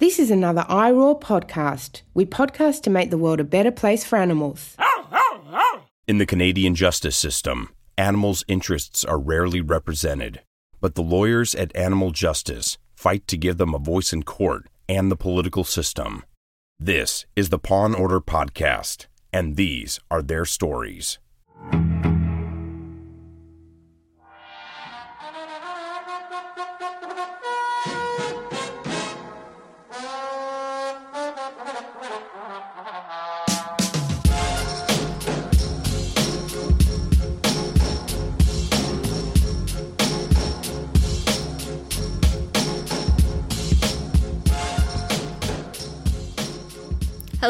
This is another iRaw podcast. We podcast to make the world a better place for animals. In the Canadian justice system, animals' interests are rarely represented, but the lawyers at Animal Justice fight to give them a voice in court and the political system. This is the Paw and Order Podcast, and these are their stories.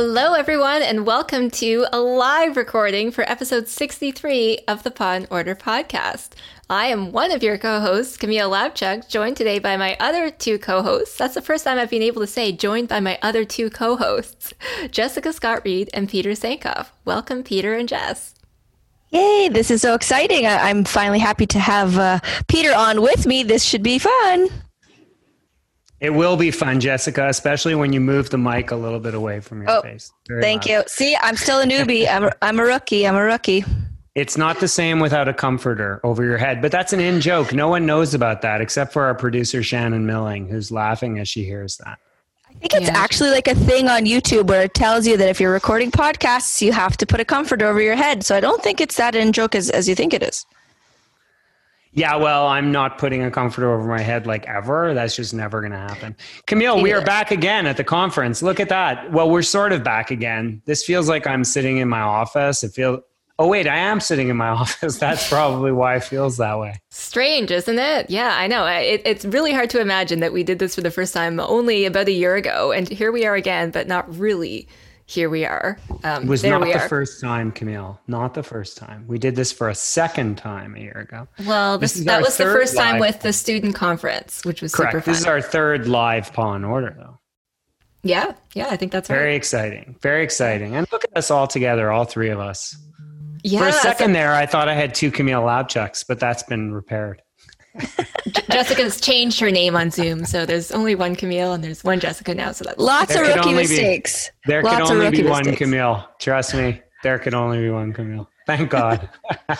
Hello, everyone, and welcome to a live recording for episode 63 of the Paw and Order podcast. I am one of your co hosts, Camille Labchuk, joined today by my other two co hosts. That's the first time I've been able to say joined by my other two co hosts, Jessica Scott-Reid and Peter Sankoff. Welcome, Peter and Jess. Yay, this is so exciting. I- am finally happy to have uh, Peter on with me. This should be fun. It will be fun, Jessica, especially when you move the mic a little bit away from your oh, face. Very thank loud. you. See, I'm still a newbie. I'm a, I'm a rookie. I'm a rookie. It's not the same without a comforter over your head, but that's an in joke. No one knows about that except for our producer Shannon Milling, who's laughing as she hears that. I think it's yeah. actually like a thing on YouTube where it tells you that if you're recording podcasts, you have to put a comforter over your head. So I don't think it's that in joke as, as you think it is. Yeah, well, I'm not putting a comforter over my head like ever. That's just never going to happen. Camille, we are back again at the conference. Look at that. Well, we're sort of back again. This feels like I'm sitting in my office. It feels Oh wait, I am sitting in my office. That's probably why it feels that way. Strange, isn't it? Yeah, I know. It, it's really hard to imagine that we did this for the first time only about a year ago, and here we are again, but not really here we are. Um, it was not the are. first time, Camille. Not the first time. We did this for a second time a year ago. Well, this, this that was the first time with the student conference, which was correct. super fun. This is our third live Paw and Order, though. Yeah, yeah, I think that's very right. exciting. Very exciting. And look at us all together, all three of us. Yeah. For a second there, I thought I had two Camille Labchucks, but that's been repaired. Jessica's changed her name on Zoom, so there's only one Camille and there's one Jessica now. So that's lots of rookie mistakes. Be, there lots could only be mistakes. one Camille. Trust me, there can only be one Camille. Thank God.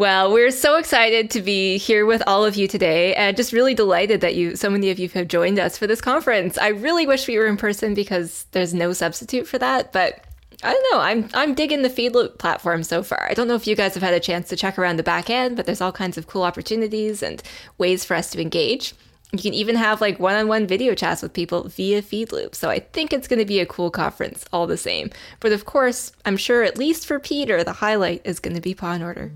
Well, we're so excited to be here with all of you today and just really delighted that you so many of you have joined us for this conference. I really wish we were in person because there's no substitute for that, but I don't know. I'm I'm digging the Feedloop platform so far. I don't know if you guys have had a chance to check around the back end, but there's all kinds of cool opportunities and ways for us to engage. You can even have like one-on-one video chats with people via Feedloop. So I think it's going to be a cool conference all the same. But of course, I'm sure at least for Peter, the highlight is going to be Paw and Order.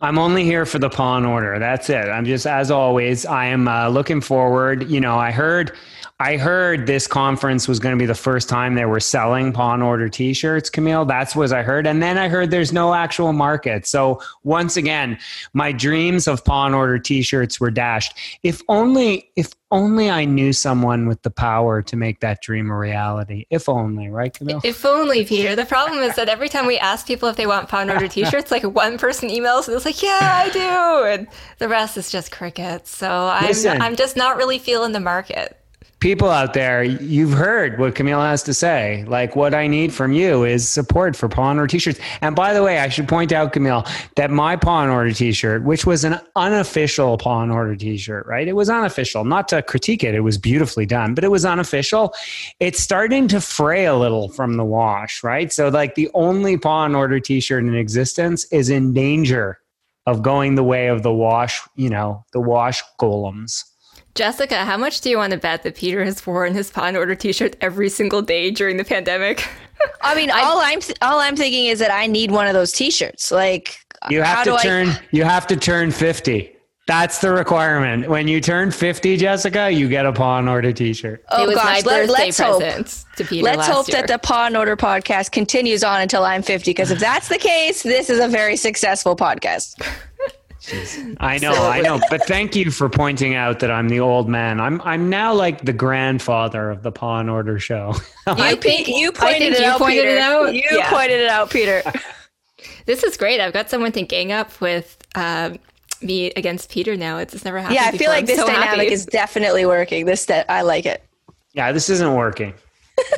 I'm only here for the Paw and Order. That's it. I'm just, as always, I am uh, looking forward. You know, I heard I heard this conference was going to be the first time they were selling Paw and Order t-shirts, Camille. That's what I heard. And then I heard there's no actual market. So once again, my dreams of Paw and Order t-shirts were dashed. If only if only I knew someone with the power to make that dream a reality. If only, right, Camille? If only, Peter. The problem is that every time we ask people if they want pawn order t-shirts, like one person emails and it's like, yeah, I do. And the rest is just crickets. So I'm, Listen, I'm just not really feeling the market people out there, you've heard what Camille has to say. Like, what I need from you is support for Paw and Order t-shirts. And by the way, I should point out, Camille, that my Paw and Order t-shirt, which was an unofficial Paw and Order t-shirt, right? It was unofficial. Not to critique it, it was beautifully done, but it was unofficial. It's starting to fray a little from the wash, right? So, like, the only Paw and Order t-shirt in existence is in danger of going the way of the wash, you know, the wash golems. Jessica, how much do you want to bet that Peter has worn his Paw and Order T-shirt every single day during the pandemic? I mean, all I'm th- all I'm thinking is that I need one of those T-shirts. Like, you have to turn I- you have to turn fifty. That's the requirement. When you turn 50, Jessica, you get a Paw and Order t-shirt. Oh, it was gosh. my birthday Let, us hope. to Peter Let's hope year. that the Paw and Order podcast continues on until I'm 50, because if that's the case, this is a very successful podcast. I know, I know. But thank you for pointing out that I'm the old man. I'm I'm now like the grandfather of the Paw and Order show. I think you pointed, it, you out, pointed it out. You yeah. pointed it out, Peter. this is great. I've got someone to gang up with um, me against Peter now. It's, it's never happened. Yeah, I before. feel like I'm this so dynamic happy. is definitely working. This that I like it. Yeah, this isn't working.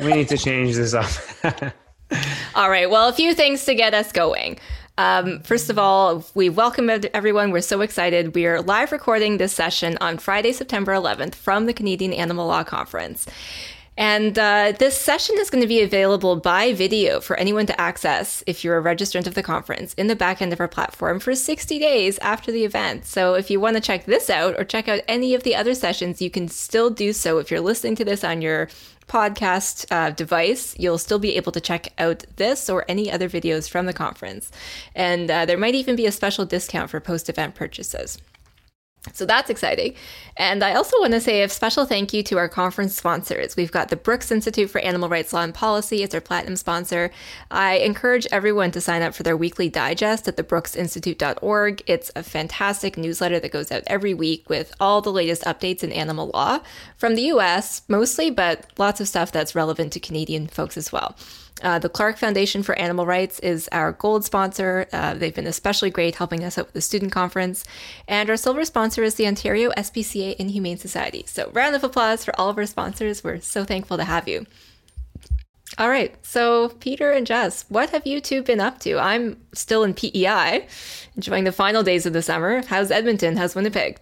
we need to change this up. all right. Well, a few things to get us going. Um, first of all, we welcome everyone. We're so excited. We are live recording this session on Friday, September 11th from the Canadian Animal Law Conference. And uh, this session is going to be available by video for anyone to access if you're a registrant of the conference in the back end of our platform for 60 days after the event. So if you want to check this out or check out any of the other sessions, you can still do so. If you're listening to this on your podcast uh, device, you'll still be able to check out this or any other videos from the conference. And uh, there might even be a special discount for post event purchases. So that's exciting. And I also want to say a special thank you to our conference sponsors. We've got the Brooks Institute for Animal Rights Law and Policy as our platinum sponsor. I encourage everyone to sign up for their weekly digest at thebrooksinstitute.org. It's a fantastic newsletter that goes out every week with all the latest updates in animal law from the US mostly, but lots of stuff that's relevant to Canadian folks as well. Uh, the Clark Foundation for Animal Rights is our gold sponsor. Uh, they've been especially great helping us out with the student conference. And our silver sponsor is the Ontario SPCA and Humane Society. So, round of applause for all of our sponsors. We're so thankful to have you. All right, so Peter and Jess, what have you two been up to? I'm still in PEI, enjoying the final days of the summer. How's Edmonton? How's Winnipeg?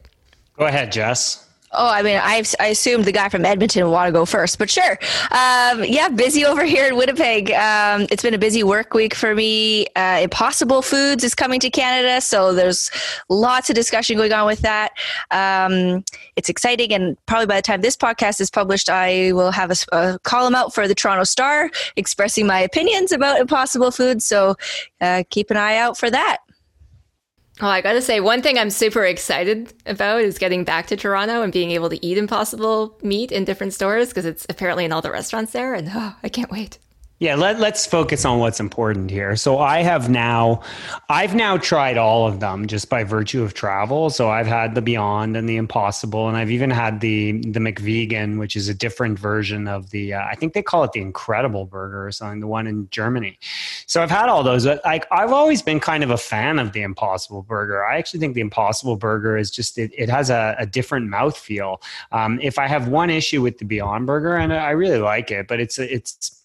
Go ahead, Jess. Oh, I mean, I, I assumed the guy from Edmonton would want to go first, but sure. Um, yeah, busy over here in Winnipeg. Um, it's been a busy work week for me. Uh, Impossible Foods is coming to Canada, so there's lots of discussion going on with that. Um, it's exciting, and probably by the time this podcast is published, I will have a, a column out for the Toronto Star expressing my opinions about Impossible Foods. So uh, keep an eye out for that. Oh, I gotta say, one thing I'm super excited about is getting back to Toronto and being able to eat Impossible meat in different stores because it's apparently in all the restaurants there, and oh, I can't wait. Yeah, let, let's focus on what's important here. So I have now, I've now tried all of them just by virtue of travel. So I've had the Beyond and the Impossible, and I've even had the the McVegan, which is a different version of the. Uh, I think they call it the Incredible Burger or something, the one in Germany. So I've had all those. Like I've always been kind of a fan of the Impossible Burger. I actually think the Impossible Burger is just it, it has a, a different mouthfeel. Um, if I have one issue with the Beyond Burger, and I really like it, but it's it's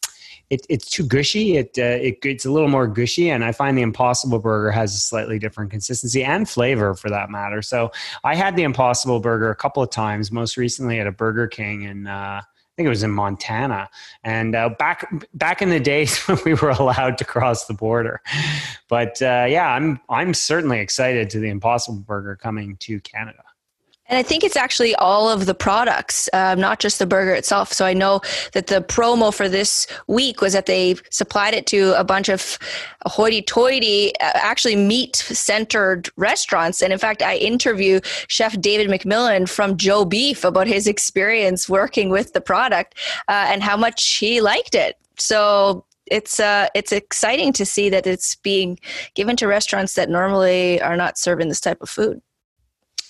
it, it's too gushy. It, uh, it it's a little more gushy, and I find the Impossible Burger has a slightly different consistency and flavor for that matter. So I had the Impossible Burger a couple of times. Most recently at a Burger King in. Uh, I think it was in Montana, and uh, back back in the days when we were allowed to cross the border. But uh, yeah, I'm I'm certainly excited to the Impossible Burger coming to Canada. And I think it's actually all of the products, um, not just the burger itself. So I know that the promo for this week was that they supplied it to a bunch of hoity-toity, uh, actually meat-centered restaurants. And in fact, I interview Chef David McMillan from Joe Beef about his experience working with the product uh, and how much he liked it. So it's uh, it's exciting to see that it's being given to restaurants that normally are not serving this type of food.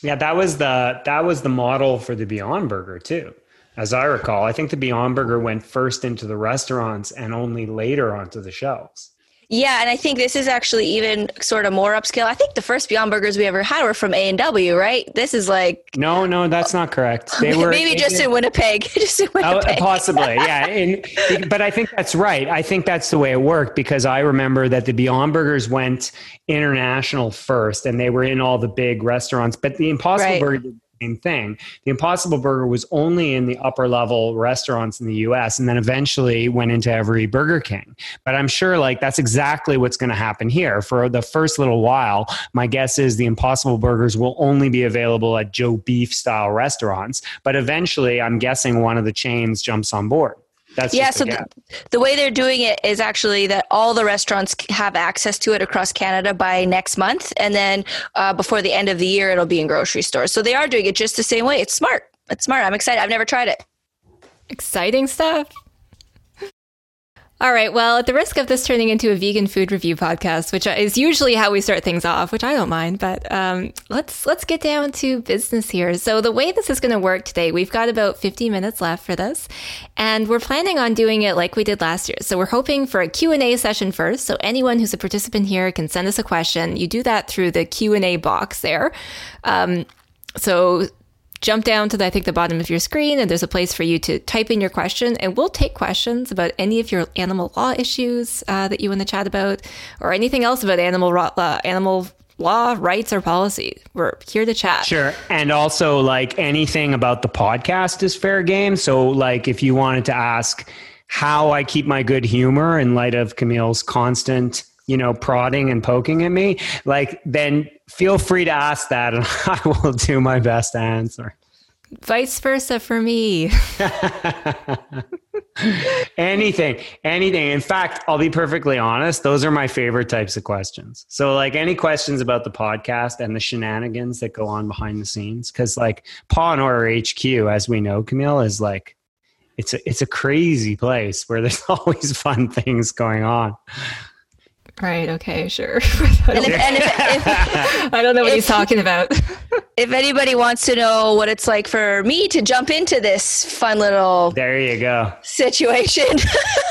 Yeah, that was the that was the model for the Beyond Burger too. As I recall, I think the Beyond Burger went first into the restaurants and only later onto the shelves. Yeah, and I think this is actually even sort of more upscale. I think the first Beyond Burgers we ever had were from A and W, right? This is like no, no, that's not correct. They were maybe just in Winnipeg, just in oh, Winnipeg. possibly, yeah. And, but I think that's right. I think that's the way it worked because I remember that the Beyond Burgers went international first, and they were in all the big restaurants. But the Impossible right. Burger same thing. The Impossible Burger was only in the upper level restaurants in the US and then eventually went into every Burger King. But I'm sure like that's exactly what's going to happen here. For the first little while, my guess is the Impossible Burgers will only be available at Joe Beef style restaurants. But eventually, I'm guessing one of the chains jumps on board. That's yeah. So the, the, way they're doing it is actually that all the restaurants have access to it across Canada by next month, and then uh, before the end of the year, it'll be in grocery stores. So they are doing it just the same way. It's smart. It's smart. I'm excited. I've never tried it. Exciting stuff. All right. Well, at the risk of this turning into a vegan food review podcast, which is usually how we start things off, which I don't mind, but um, let's let's get down to business here. So the way this is going to work today, we've got about 50 minutes left for this, and we're planning on doing it like we did last year. So we're hoping for a Q&A session first. So anyone who's a participant here can send us a question. You do that through the Q&A box there. Um, so jump down to the, I think the bottom of your screen, and there's a place for you to type in your question, and we'll take questions about any of your animal law issues uh, that you want to chat about, or anything else about animal uh, animal law, rights, or policy. We're here to chat. Sure. And also, like anything about the podcast is fair game. So, like, if you wanted to ask how I keep my good humor in light of Camille's constant, you know, prodding and poking at me, like, then feel free to ask that and I will do my best to answer. Vice versa for me. anything, anything. In fact, I'll be perfectly honest, those are my favorite types of questions. So, like, any questions about the podcast and the shenanigans that go on behind the scenes? Because, like, Paw and Order HQ, as we know, Camille, is like, it's a, it's a crazy place where there's always fun things going on. Right. Okay. Sure. I, don't, if, if, if, I don't know what he's talking about. if anybody wants to know what it's like for me to jump into this fun little there you go situation,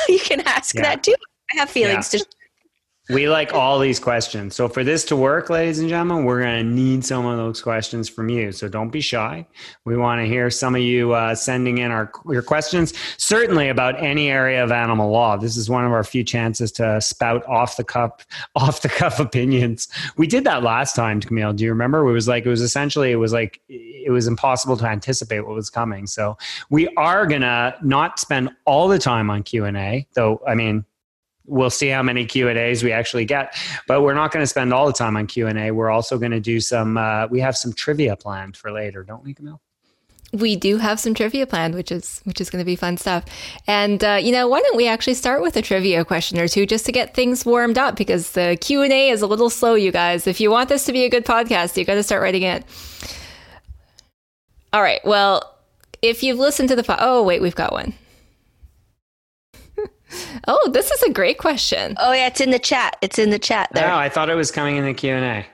you can ask yeah. that too. I have feelings yeah. to we like all these questions. So for this to work, ladies and gentlemen, we're going to need some of those questions from you. So don't be shy. We want to hear some of you uh, sending in our your questions, certainly about any area of animal law. This is one of our few chances to spout off the cuff, off the cuff opinions. We did that last time, Camille. Do you remember? It was like it was essentially it was like it was impossible to anticipate what was coming. So we are gonna not spend all the time on Q and A, though. I mean we'll see how many q and a's we actually get but we're not going to spend all the time on q&a we're also going to do some uh, we have some trivia planned for later don't we camille we do have some trivia planned, which is which is going to be fun stuff. And uh, you know, why don't we actually start with a trivia question or two just to get things warmed up? Because the Q and A is a little slow, you guys. If you want this to be a good podcast, you got to start writing it. All right. Well, if you've listened to the po- oh wait, we've got one. Oh, this is a great question. Oh yeah, it's in the chat. It's in the chat there. Oh, I thought it was coming in the Q and A.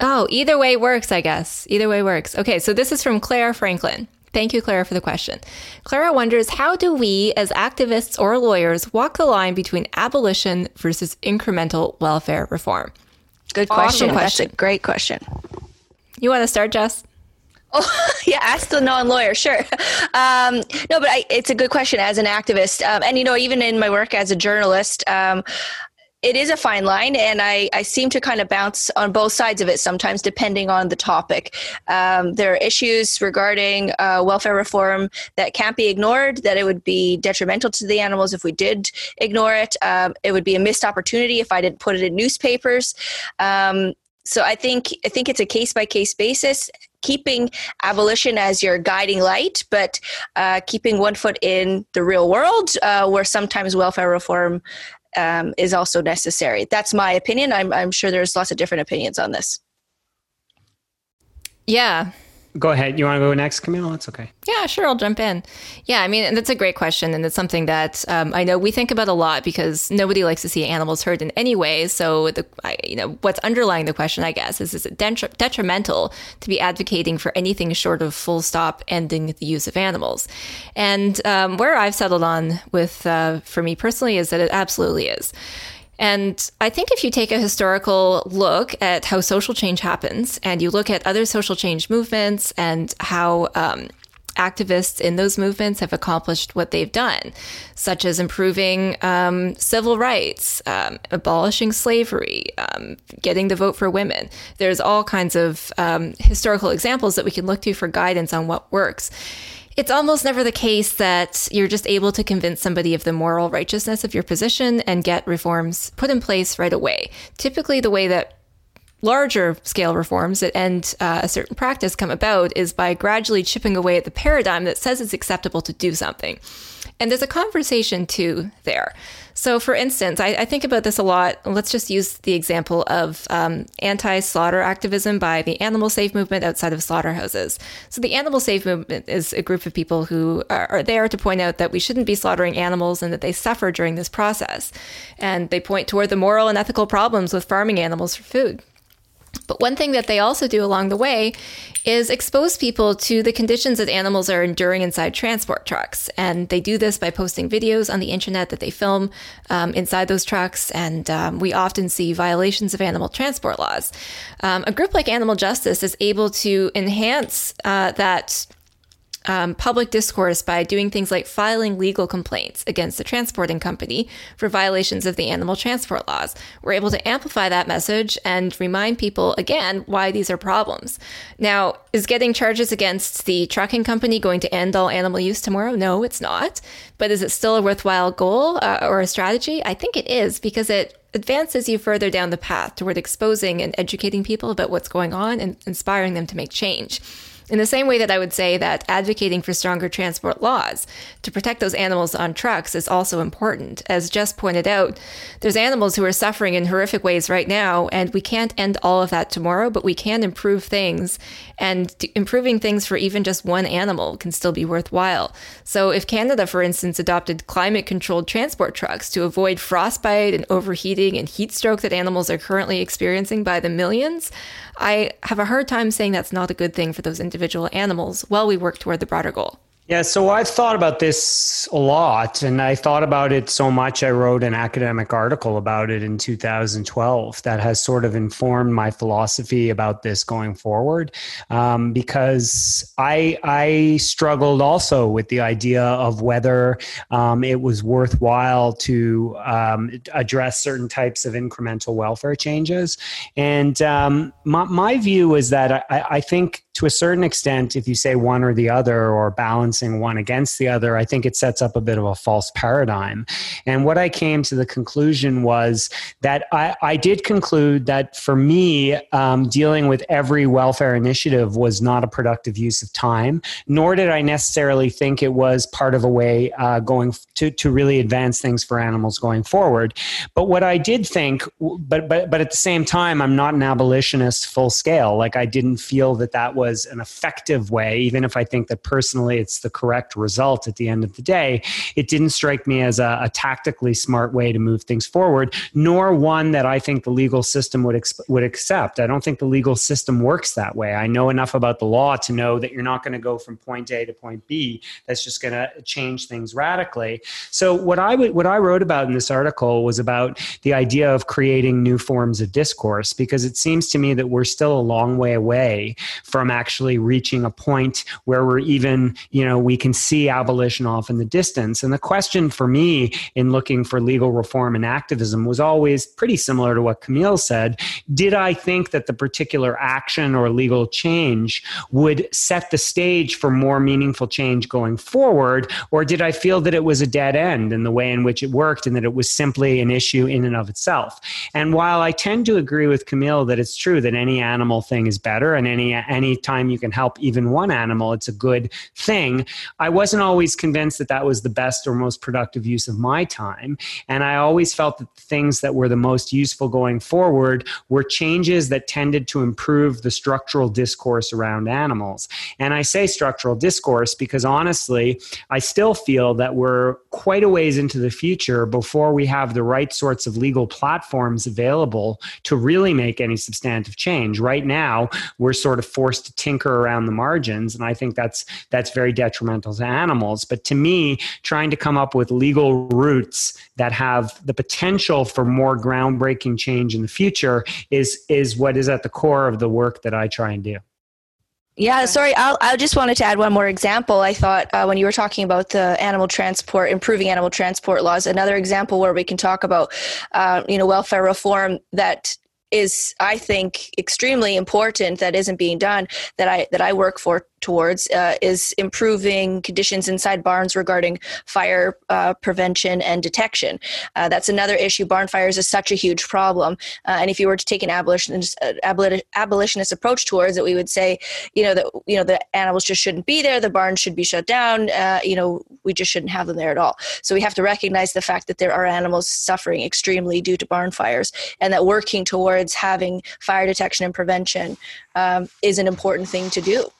Oh, either way works, I guess. Either way works. Okay, so this is from Clara Franklin. Thank you, Clara, for the question. Clara wonders how do we, as activists or lawyers, walk the line between abolition versus incremental welfare reform? Good question. Awesome question. That's a great question. You want to start, Jess? Oh, yeah, ask the non-lawyer. Sure. Um, no, but I, it's a good question as an activist, um, and you know, even in my work as a journalist, um, it is a fine line, and I, I seem to kind of bounce on both sides of it sometimes, depending on the topic. Um, there are issues regarding uh, welfare reform that can't be ignored. That it would be detrimental to the animals if we did ignore it. Um, it would be a missed opportunity if I didn't put it in newspapers. Um, so I think I think it's a case by case basis, keeping abolition as your guiding light, but uh, keeping one foot in the real world, uh, where sometimes welfare reform um, is also necessary. That's my opinion. I'm, I'm sure there's lots of different opinions on this. Yeah, Go ahead. You want to go next, Camille? That's okay. Yeah, sure. I'll jump in. Yeah, I mean, that's a great question. And it's something that um, I know we think about a lot because nobody likes to see animals hurt in any way. So, the, you know, what's underlying the question, I guess, is is it detri- detrimental to be advocating for anything short of full stop ending the use of animals? And um, where I've settled on with, uh, for me personally, is that it absolutely is. And I think if you take a historical look at how social change happens and you look at other social change movements and how um, activists in those movements have accomplished what they've done, such as improving um, civil rights, um, abolishing slavery, um, getting the vote for women. There's all kinds of um, historical examples that we can look to for guidance on what works it's almost never the case that you're just able to convince somebody of the moral righteousness of your position and get reforms put in place right away. Typically, the way that larger scale reforms that end uh, a certain practice come about is by gradually chipping away at the paradigm that says it's acceptable to do something. And there's a conversation too there. So, for instance, I, I, think about this a lot. Let's just use the example of um, anti slaughter activism by the Animal save movement outside of slaughterhouses. So, the Animal save movement is a group of people who are, are there to point out that we shouldn't be slaughtering animals and that they suffer during this process. And they point toward the moral and ethical problems with farming animals for food. But one thing that they also do along the way is expose people to the conditions that animals are enduring inside transport trucks. And they do this by posting videos on the internet that they film um, inside those trucks. And um, we often see violations of animal transport laws. Um, a group like Animal Justice is able to enhance uh, that um, public discourse by doing things like filing legal complaints against the transporting company for violations of the animal transport laws. We're able to amplify that message and remind people again why these are problems. Now, is getting charges against the trucking company going to end all animal use tomorrow? No, it's not. But is it still a worthwhile goal uh, or a strategy? I think it is because it advances you further down the path toward exposing and educating people about what's going on and inspiring them to make change. In the same way that I would say that advocating for stronger transport laws to protect those animals on trucks is also important. As Jess pointed out, there's animals who are suffering in horrific ways right now, and we can't end all of that tomorrow, but we can improve things. And improving things for even just one animal can still be worthwhile. So, if Canada, for instance, adopted climate controlled transport trucks to avoid frostbite and overheating and heat stroke that animals are currently experiencing by the millions, I have a hard time saying that's not a good thing for those individual animals while we work toward the broader goal. Yeah, so I've thought about this a lot, and I thought about it so much. I wrote an academic article about it in 2012 that has sort of informed my philosophy about this going forward. Um, because I I struggled also with the idea of whether um, it was worthwhile to um, address certain types of incremental welfare changes, and um, my my view is that I, I think to a certain extent, if you say one or the other or balancing one against the other, I think it sets up a bit of a false paradigm. And what I came to the conclusion was that I, I did conclude that for me, um, dealing with every welfare initiative was not a productive use of time, nor did I necessarily think it was part of a way uh, going to, to really advance things for animals going forward. But what I did think, but, but, but at the same time, I'm not an abolitionist full scale. Like I didn't feel that that was an effective way, even if I think that personally it's the correct result at the end of the day, it didn't strike me as a, a tactically smart way to move things forward, nor one that I think the legal system would, ex- would accept. I don't think the legal system works that way. I know enough about the law to know that you're not going to go from point A to point B. That's just going to change things radically. So what I what I wrote about in this article was about the idea of creating new forms of discourse because it seems to me that we're still a long way away from actually reaching a point where we're even, you know, we can see abolition off in the distance. And the question for me in looking for legal reform and activism was always pretty similar to what Camille said. Did I think that the particular action or legal change would set the stage for more meaningful change going forward? Or did I feel that it was a dead end in the way in which it worked and that it was simply an issue in and of itself? And while I tend to agree with Camille that it's true that any animal thing is better and any any time you can help even one animal, it's a good thing. I wasn't always convinced that that was the best or most productive use of my time. And I always felt that the things that were the most useful going forward were changes that tended to improve the structural discourse around animals. And I say structural discourse because honestly, I still feel that we're quite a ways into the future before we have the right sorts of legal platforms available to really make any substantive change. Right now, we're sort of forced to tinker around the margins and i think that's that's very detrimental to animals but to me trying to come up with legal routes that have the potential for more groundbreaking change in the future is is what is at the core of the work that i try and do yeah, sorry. I just wanted to add one more example. I thought uh, when you were talking about the animal transport, improving animal transport laws, another example where we can talk about, uh, you know, welfare reform that is I think extremely important that isn't being done that I that I work for towards uh, is improving conditions inside barns regarding fire uh, prevention and detection. Uh, that's another issue. Barn fires is such a huge problem, uh, and if you were to take an abolitionist uh, abolitionist approach towards it, we would say, you know, that you know the animals just shouldn't be there. The barns should be shut down. Uh, you know, we just shouldn't have them there at all. So we have to recognize the fact that there are animals suffering extremely due to barn fires, and that working towards having fire detection and prevention um, is an important thing to do.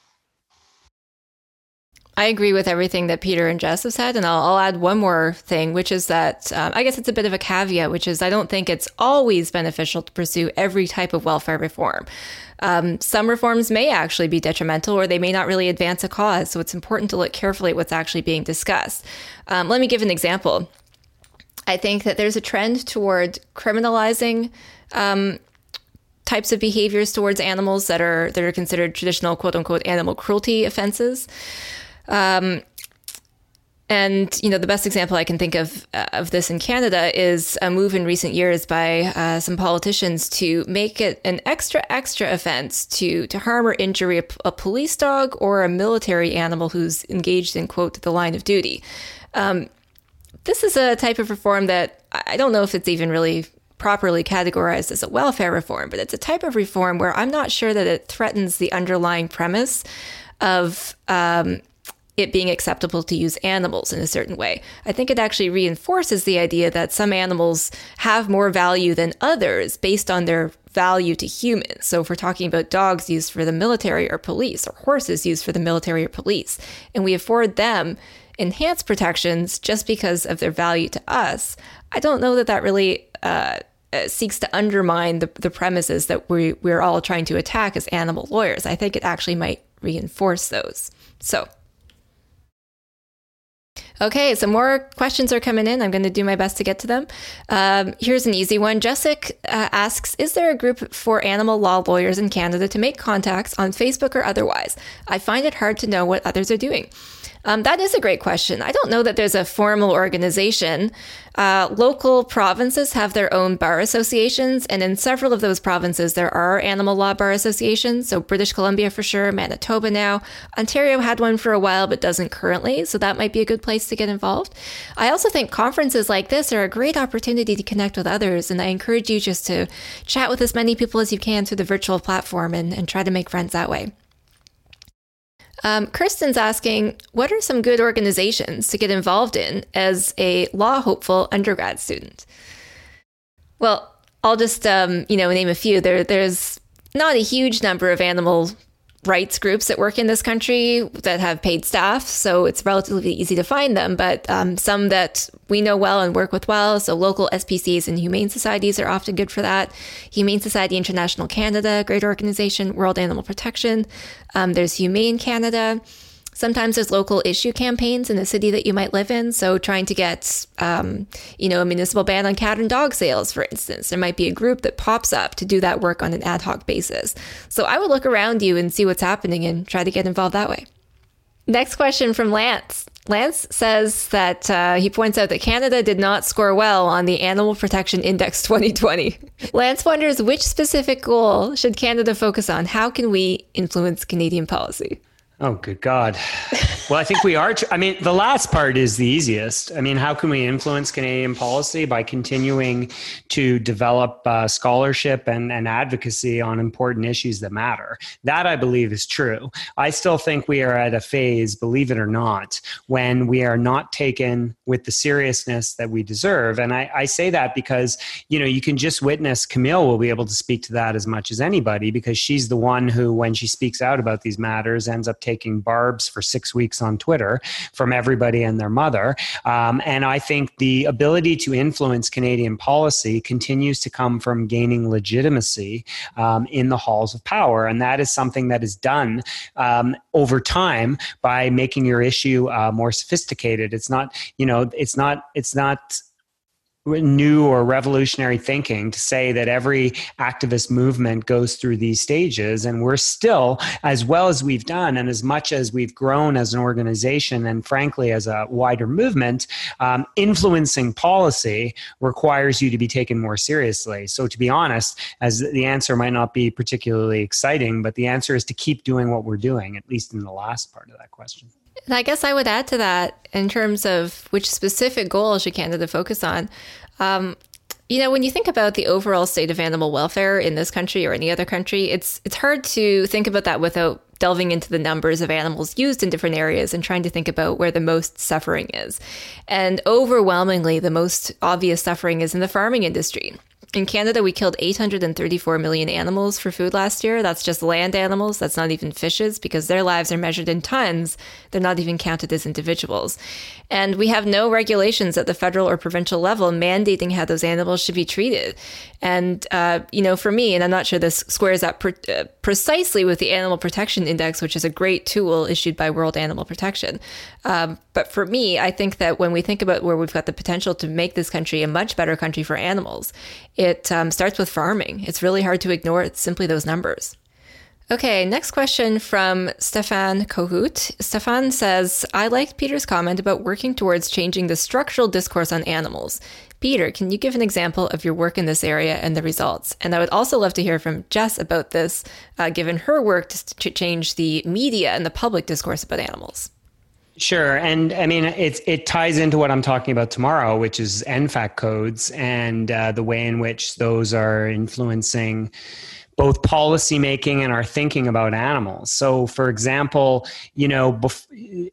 I agree with everything that Peter and Jess have said, and I'll, I'll add one more thing, which is that um, I guess it's a bit of a caveat, which is I don't think it's always beneficial to pursue every type of welfare reform. Um, some reforms may actually be detrimental or they may not really advance a cause, so it's important to look carefully at what's actually being discussed. Um, let me give an example. I think that there's a trend toward criminalizing um, types of behaviors towards animals that are that are considered traditional quote unquote animal cruelty offenses. Um, and you know, the best example I can think of uh, of this in Canada is a move in recent years by uh, some politicians to make it an extra extra offense to to harm or injure a, a, police dog or a military animal who's engaged in quote the line of duty. Um, this is a type of reform that I don't know if it's even really properly categorized as a welfare reform, but it's a type of reform where I'm not sure that it threatens the underlying premise of um, it being acceptable to use animals in a certain way. I think it actually reinforces the idea that some animals have more value than others based on their value to humans. So if we're talking about dogs used for the military or police, or horses used for the military or police, and we afford them enhanced protections just because of their value to us, I don't know that that really uh, uh, seeks to undermine the, the premises that we, we're all trying to attack as animal lawyers. I think it actually might reinforce those. So Okay, some more questions are coming in. I'm going to do my best to get to them. Um, here's an easy one. Jessica uh, asks Is there a group for animal law lawyers in Canada to make contacts on Facebook or otherwise? I find it hard to know what others are doing. Um, that is a great question. I don't know that there's a formal organization. Uh, local provinces have their own bar associations, and in several of those provinces, there are animal law bar associations. So, British Columbia for sure, Manitoba now. Ontario had one for a while, but doesn't currently. So, that might be a good place to get involved. I also think conferences like this are a great opportunity to connect with others, and I encourage you just to chat with as many people as you can through the virtual platform and, and try to make friends that way. Um, Kirsten's asking, what are some good organizations to get involved in as a law hopeful undergrad student? Well, I'll just um, you know name a few. There, there's not a huge number of animal rights groups that work in this country that have paid staff, so it's relatively easy to find them. But um, some that we know well and work with well, so local SPCs and humane societies are often good for that. Humane Society International Canada, great organization. World Animal Protection. Um, there's Humane Canada. Sometimes there's local issue campaigns in the city that you might live in. So trying to get, um, you know, a municipal ban on cat and dog sales, for instance, there might be a group that pops up to do that work on an ad hoc basis. So I would look around you and see what's happening and try to get involved that way. Next question from Lance. Lance says that uh, he points out that Canada did not score well on the Animal Protection Index 2020. Lance wonders which specific goal should Canada focus on? How can we influence Canadian policy? Oh, good God. Well, I think we are. I mean, the last part is the easiest. I mean, how can we influence Canadian policy by continuing to develop uh, scholarship and, and advocacy on important issues that matter? That I believe is true. I still think we are at a phase, believe it or not, when we are not taken with the seriousness that we deserve. And I, I say that because, you know, you can just witness Camille will be able to speak to that as much as anybody because she's the one who, when she speaks out about these matters, ends up taking barbs for six weeks on Twitter from everybody and their mother. Um, and I think the ability to influence Canadian policy continues to come from gaining legitimacy um, in the halls of power. And that is something that is done um, over time by making your issue uh, more sophisticated. It's not, you know, it's not, it's not new or revolutionary thinking to say that every activist movement goes through these stages. And we're still as well as we've done and as much as we've grown as an organization and frankly as a wider movement um, influencing policy requires you to be taken more seriously. So to be honest as the answer might not be particularly exciting but the answer is to keep doing what we're doing at least in the last part of that question and I guess I would add to that in terms of which specific goals should Canada focus on. Um, you know, when you think about the overall state of animal welfare in this country or any other country, it's it's hard to think about that without delving into the numbers of animals used in different areas and trying to think about where the most suffering is. And overwhelmingly, the most obvious suffering is in the farming industry. In Canada, we killed 834 million animals for food last year. That's just land animals. That's not even fishes because their lives are measured in tons. They're not even counted as individuals. And we have no regulations at the federal or provincial level mandating how those animals should be treated. And, uh, you know, for me, and I'm not sure this squares up uh, precisely with the Animal Protection Index, which is a great tool issued by World Animal Protection. Um, but for me, I think that when we think about where we've got the potential to make this country a much better country for animals, it um, starts with farming. It's really hard to ignore simply those numbers. Okay, next question from Stefan Kohut. Stefan says, I liked Peter's comment about working towards changing the structural discourse on animals. Peter, can you give an example of your work in this area and the results? And I would also love to hear from Jess about this, uh, given her work to, to change the media and the public discourse about animals. Sure, and I mean it. It ties into what I'm talking about tomorrow, which is NFACC codes and uh, the way in which those are influencing both policy making and our thinking about animals. So, for example, you know,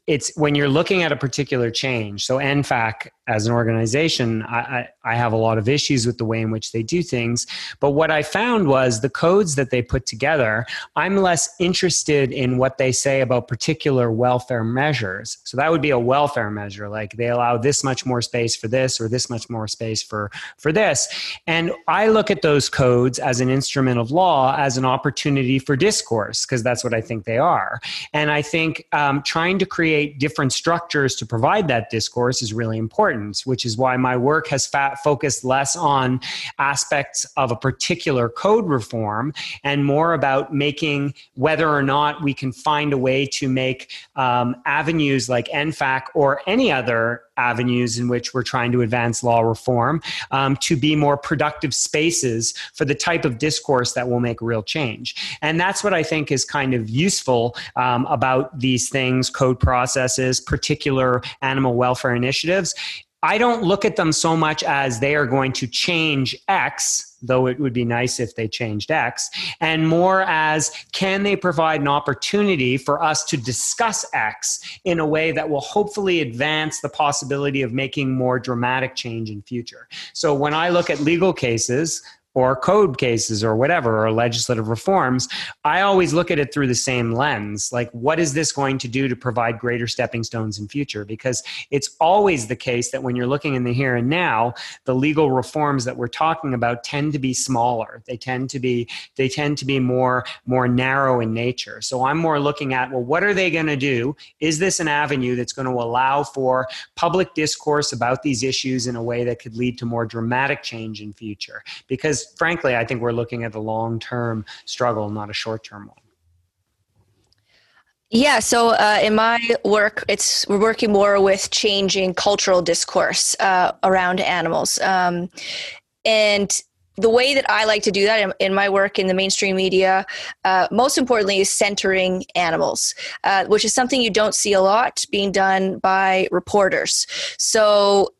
it's when you're looking at a particular change. So, NFACC as an organization, I, I, have a lot of issues with the way in which they do things. But what I found was the codes that they put together, I'm less interested in what they say about particular welfare measures. So that would be a welfare measure, like they allow this much more space for this or this much more space for, for this. And I look at those codes as an instrument of law, as an opportunity for discourse, because that's what I think they are. And I think um, trying to create different structures to provide that discourse is really important which is why my work has focused less on aspects of a particular code reform and more about making whether or not we can find a way to make um, avenues like NFACC or any other avenues in which we're trying to advance law reform um, to be more productive spaces for the type of discourse that will make real change. And that's what I think is kind of useful um, about these things, code processes, particular animal welfare initiatives. I don't look at them so much as they are going to change X, though it would be nice if they changed X, and more as can they provide an opportunity for us to discuss X in a way that will hopefully advance the possibility of making more dramatic change in future. So when I look at legal cases, or code cases or whatever or legislative reforms i always look at it through the same lens. Like what is this going to do to provide greater stepping stones in future? Because it's always the case that when you're looking in the here and now the legal reforms that we're talking about tend to be smaller. They tend to be they tend to be more more narrow in nature. So i'm more looking at well what are they going to do? Is this an avenue that's going to allow for public discourse about these issues in a way that could lead to more dramatic change in future? Because frankly, I think we're looking at a long term struggle, not a short term one. Yeah, so uh, in my work, it's we're working more with changing cultural discourse uh, around animals, um, and the way that I like to do that in, in my work in the mainstream media, uh, most importantly, is centering animals, uh, which is something you don't see a lot being done by reporters. So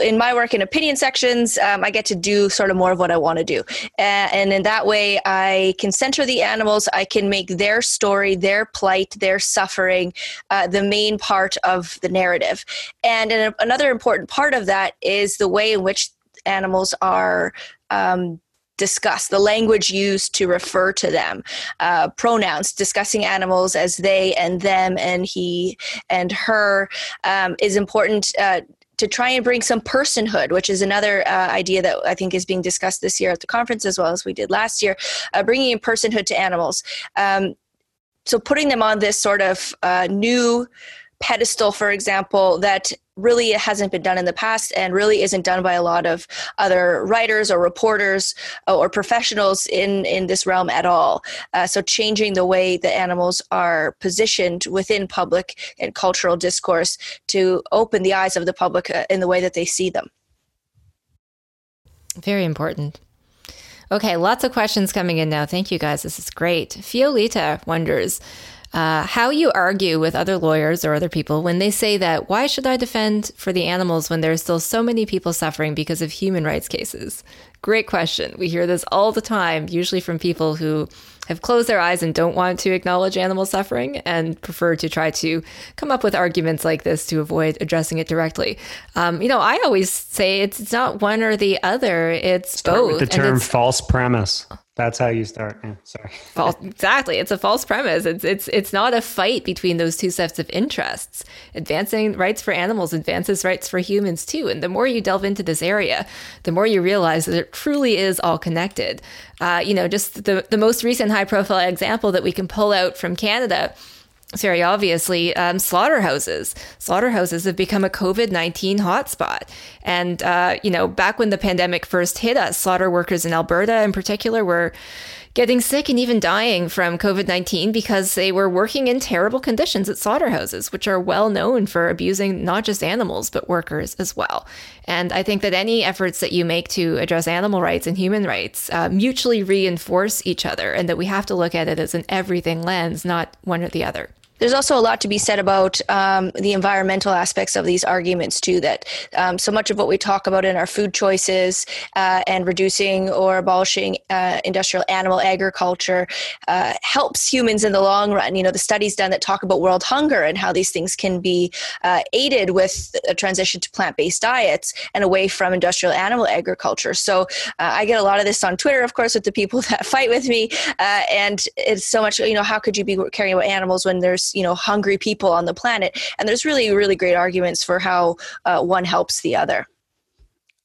in my work in opinion sections, um, I get to do sort of more of what I want to do. and in that way, I can center the animals. I can make their story, their plight, their suffering uh, the main part of the narrative. And another important part of that is the way in which animals are. Um, discussed, the language used to refer to them, uh, pronouns, discussing animals as they and them and he and her um, is important. Uh, to try and bring some personhood, which is another uh, idea that I think is being discussed this year at the conference as well as we did last year, uh, bringing in personhood to animals. Um, so putting them on this sort of uh, new pedestal, for example, that really hasn't been done in the past and really isn't done by a lot of other writers or reporters uh, or professionals in in this realm at all uh, so changing the way the animals are positioned within public and cultural discourse to open the eyes of the public uh, in the way that they see them very important Okay, lots of questions coming in now. Thank you guys. This is great. Fiolita wonders uh, how you argue with other lawyers or other people when they say that why should I defend for the animals when there are still so many people suffering because of human rights cases? Great question. We hear this all the time, usually from people who have closed their eyes and don't want to acknowledge animal suffering and prefer to try to come up with arguments like this to avoid addressing it directly. Um, you know, I always say it's, it's not one or the other, it's Start both. The term false premise. That's how you start. Yeah, sorry. False, exactly. It's a false premise. It's it's it's not a fight between those two sets of interests. Advancing rights for animals advances rights for humans too. And the more you delve into this area, the more you realize that it truly is all connected. Uh, you know, just the the most recent high profile example that we can pull out from Canada very obviously, um, slaughterhouses. Slaughterhouses have become a COVID 19 hotspot. And, uh, you know, back when the pandemic first hit us, slaughter workers in Alberta in particular were getting sick and even dying from COVID 19 because they were working in terrible conditions at slaughterhouses, which are well known for abusing not just animals, but workers as well. And I think that any efforts that you make to address animal rights and human rights uh, mutually reinforce each other, and that we have to look at it as an everything lens, not one or the other there's also a lot to be said about um, the environmental aspects of these arguments too that um, so much of what we talk about in our food choices uh, and reducing or abolishing uh, industrial animal agriculture uh, helps humans in the long run. You know the studies done that talk about world hunger and how these things can be uh, aided with a transition to plant-based diets and away from industrial animal agriculture. So uh, i get a lot of this on twitter of course with the people that fight with me uh, and it's so much you know how could you be caring about animals when there's you know hungry people on the planet. And there's really really great arguments for how uh, one helps the other.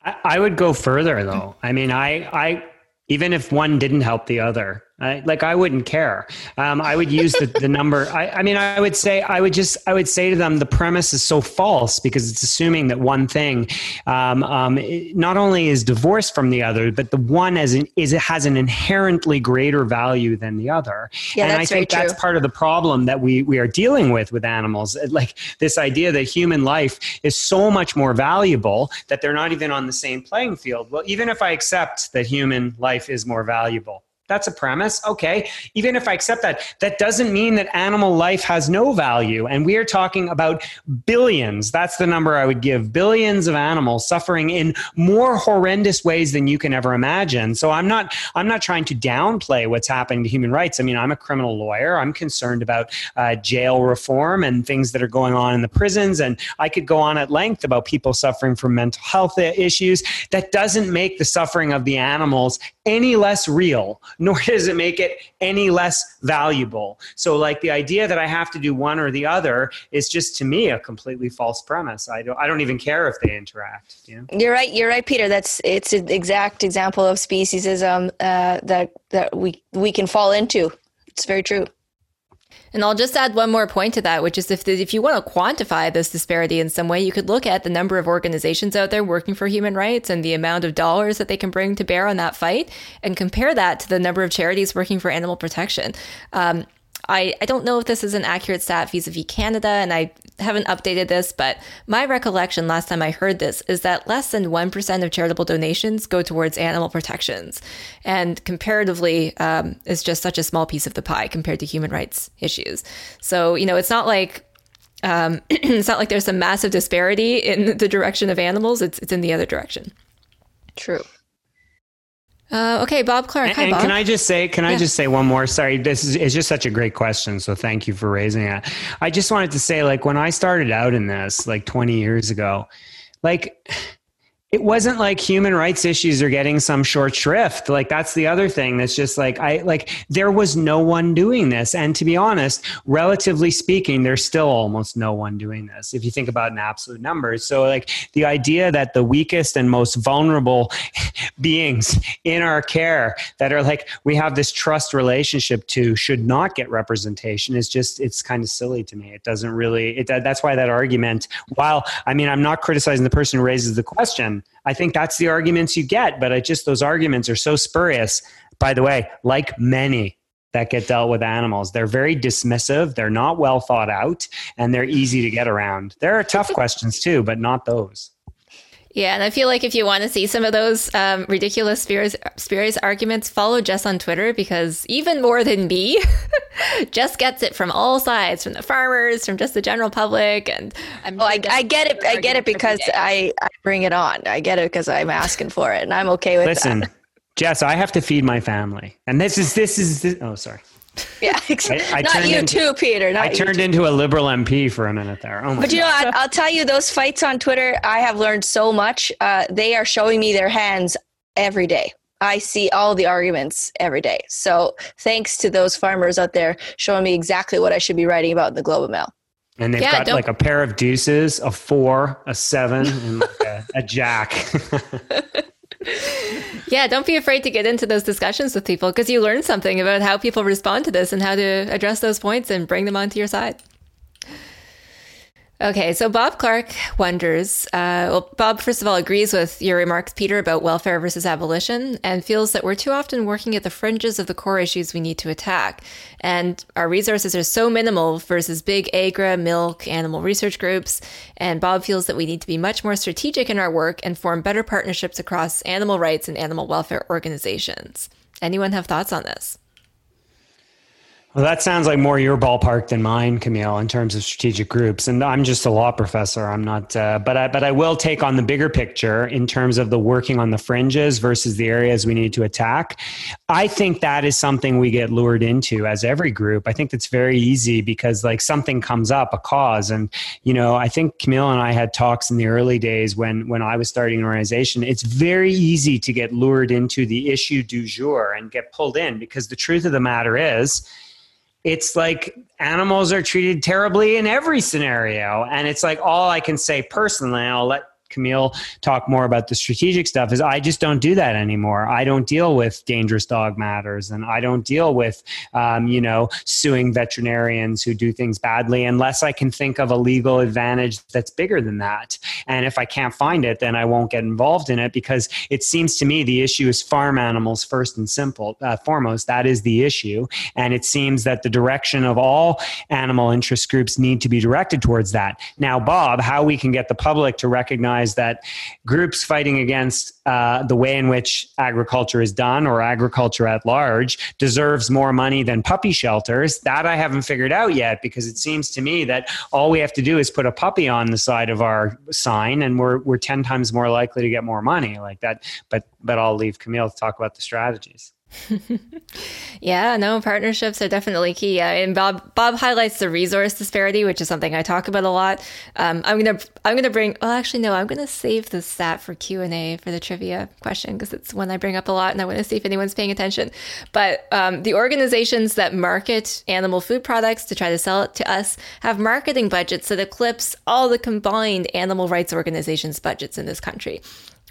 I, I would go further though. I mean i i even if one didn't help the other I, like I wouldn't care. Um, I would use the, the number. I, I, mean, I would say, I would just, I would say to them, the premise is so false because it's assuming that one thing um, um, not only is divorced from the other, but the one as an, is it has an inherently greater value than the other. Yeah, and that's I think that's part of the problem that we we are dealing with with animals. Like this idea that human life is so much more valuable that they're not even on the same playing field. Well, even if I accept that human life is more valuable that's a premise. Okay. Even if I accept that, that doesn't mean that animal life has no value. And we are talking about billions. That's the number I would give billions of animals suffering in more horrendous ways than you can ever imagine. So I'm not, I'm not trying to downplay what's happening to human rights. I mean, I'm a criminal lawyer. I'm concerned about uh, jail reform and things that are going on in the prisons. And I could go on at length about people suffering from mental health issues. That doesn't make the suffering of the animals any less real nor does it make it any less valuable. So, like the idea that I have to do one or the other is just to me a completely false premise. I don't, I don't even care if they interact. You know? You're right. You're right, Peter. That's it's an exact example of speciesism uh, that that we we can fall into. It's very true. And I'll just add one more point to that, which is if, the, if you want to quantify this disparity in some way, you could look at the number of organizations out there working for human rights and the amount of dollars that they can bring to bear on that fight and compare that to the number of charities working for animal protection. Um, I, I don't know if this is an accurate stat vis a vis Canada, and I haven't updated this, but my recollection last time I heard this is that less than 1% of charitable donations go towards animal protections. And comparatively, um, it's just such a small piece of the pie compared to human rights issues. So, you know, it's not like um, it's not like there's a massive disparity in the direction of animals. It's, it's in the other direction. True. Uh, okay, Bob Clark. And, Hi, and Bob. can I just say, can Yeah. I just say one more? Sorry, this is it's just such a great question. So thank you for raising it. I just wanted to say, like, when I started out in this, like 20 years ago, like it wasn't like human rights issues are getting some short shrift. Like that's the other thing that's just like i like there was no one doing this. And to be honest relatively speaking there's still almost no one doing this if you think about an absolute number so like the idea that the weakest and most vulnerable beings in our care that are like we have this trust relationship to should not get representation is just it's kind of silly to me. It doesn't really it that's why that argument while i mean i'm not criticizing the person who raises the question I think that's the arguments you get, but I just those arguments are so spurious. By the way, like many that get dealt with animals, they're very dismissive, they're not well thought out, and they're easy to get around. There are tough questions too, but not those. Yeah, and I feel like if you want to see some of those um, ridiculous spurious, spurious arguments, follow Jess on Twitter because even more than me, Jess gets it from all sides, from the farmers, from just the general public, and I'm Oh, I, I get it. I get it because I, I bring it on. I get it because I'm asking for it, and I'm okay with Listen, that. Jess, I have to feed my family, and this is this is this, oh sorry. Yeah, I- I not you into- too, Peter. Not I turned into a liberal MP for a minute there. Oh my But you know, God. I, I'll tell you, those fights on Twitter, I have learned so much. Uh, they are showing me their hands every day. I see all the arguments every day. So thanks to those farmers out there showing me exactly what I should be writing about in the Globe and Mail. And they've Yeah, got like a pair of deuces, a four, a seven, and like a, a jack. Yeah, don't be afraid to get into those discussions with people because you learn something about how people respond to this and how to address those points and bring them onto your side. Okay, so Bob Clark wonders. Uh, well, Bob, first of all, agrees with your remarks, Peter, about welfare versus abolition, and feels that we're too often working at the fringes of the core issues we need to attack. And our resources are so minimal versus big agra, milk, animal research groups. And Bob feels that we need to be much more strategic in our work and form better partnerships across animal rights and animal welfare organizations. Anyone have thoughts on this? Well, that sounds like more your ballpark than mine, Camille, in terms of strategic groups. And I'm just a law professor. I'm not, uh, but I, but I will take on the bigger picture in terms of the working on the fringes versus the areas we need to attack. I think that is something we get lured into as every group. I think that's very easy because like something comes up, a cause, and you know, I think Camille and I had talks in the early days when when I was starting an organization. It's very easy to get lured into the issue du jour and get pulled in because the truth of the matter is it's like animals are treated terribly in every scenario. And it's like all I can say personally, I'll let Camille talk more about the strategic stuff is I just don't do that anymore. I don't deal with dangerous dog matters and I don't deal with, um, you know, suing veterinarians who do things badly unless I can think of a legal advantage that's bigger than that. And if I can't find it, then I won't get involved in it because it seems to me the issue is farm animals first and simple, uh, foremost. That is the issue. And it seems that the direction of all animal interest groups need to be directed towards that. Now, Bob, how we can get the public to recognize recognize that groups fighting against uh, the way in which agriculture is done or agriculture at large deserves more money than puppy shelters. That I haven't figured out yet because it seems to me that all we have to do is put a puppy on the side of our sign and we're, we're 10 times more likely to get more money like that. But, but I'll leave Camille to talk about the strategies. yeah, no, partnerships are definitely key. Uh, and Bob Bob highlights the resource disparity, which is something I talk about a lot. Um, I'm gonna I'm gonna bring. Well, actually, no, I'm gonna save the stat for Q and A for the trivia question because it's one I bring up a lot, and I want to see if anyone's paying attention. But um, the organizations that market animal food products to try to sell it to us have marketing budgets that eclipse all the combined animal rights organizations' budgets in this country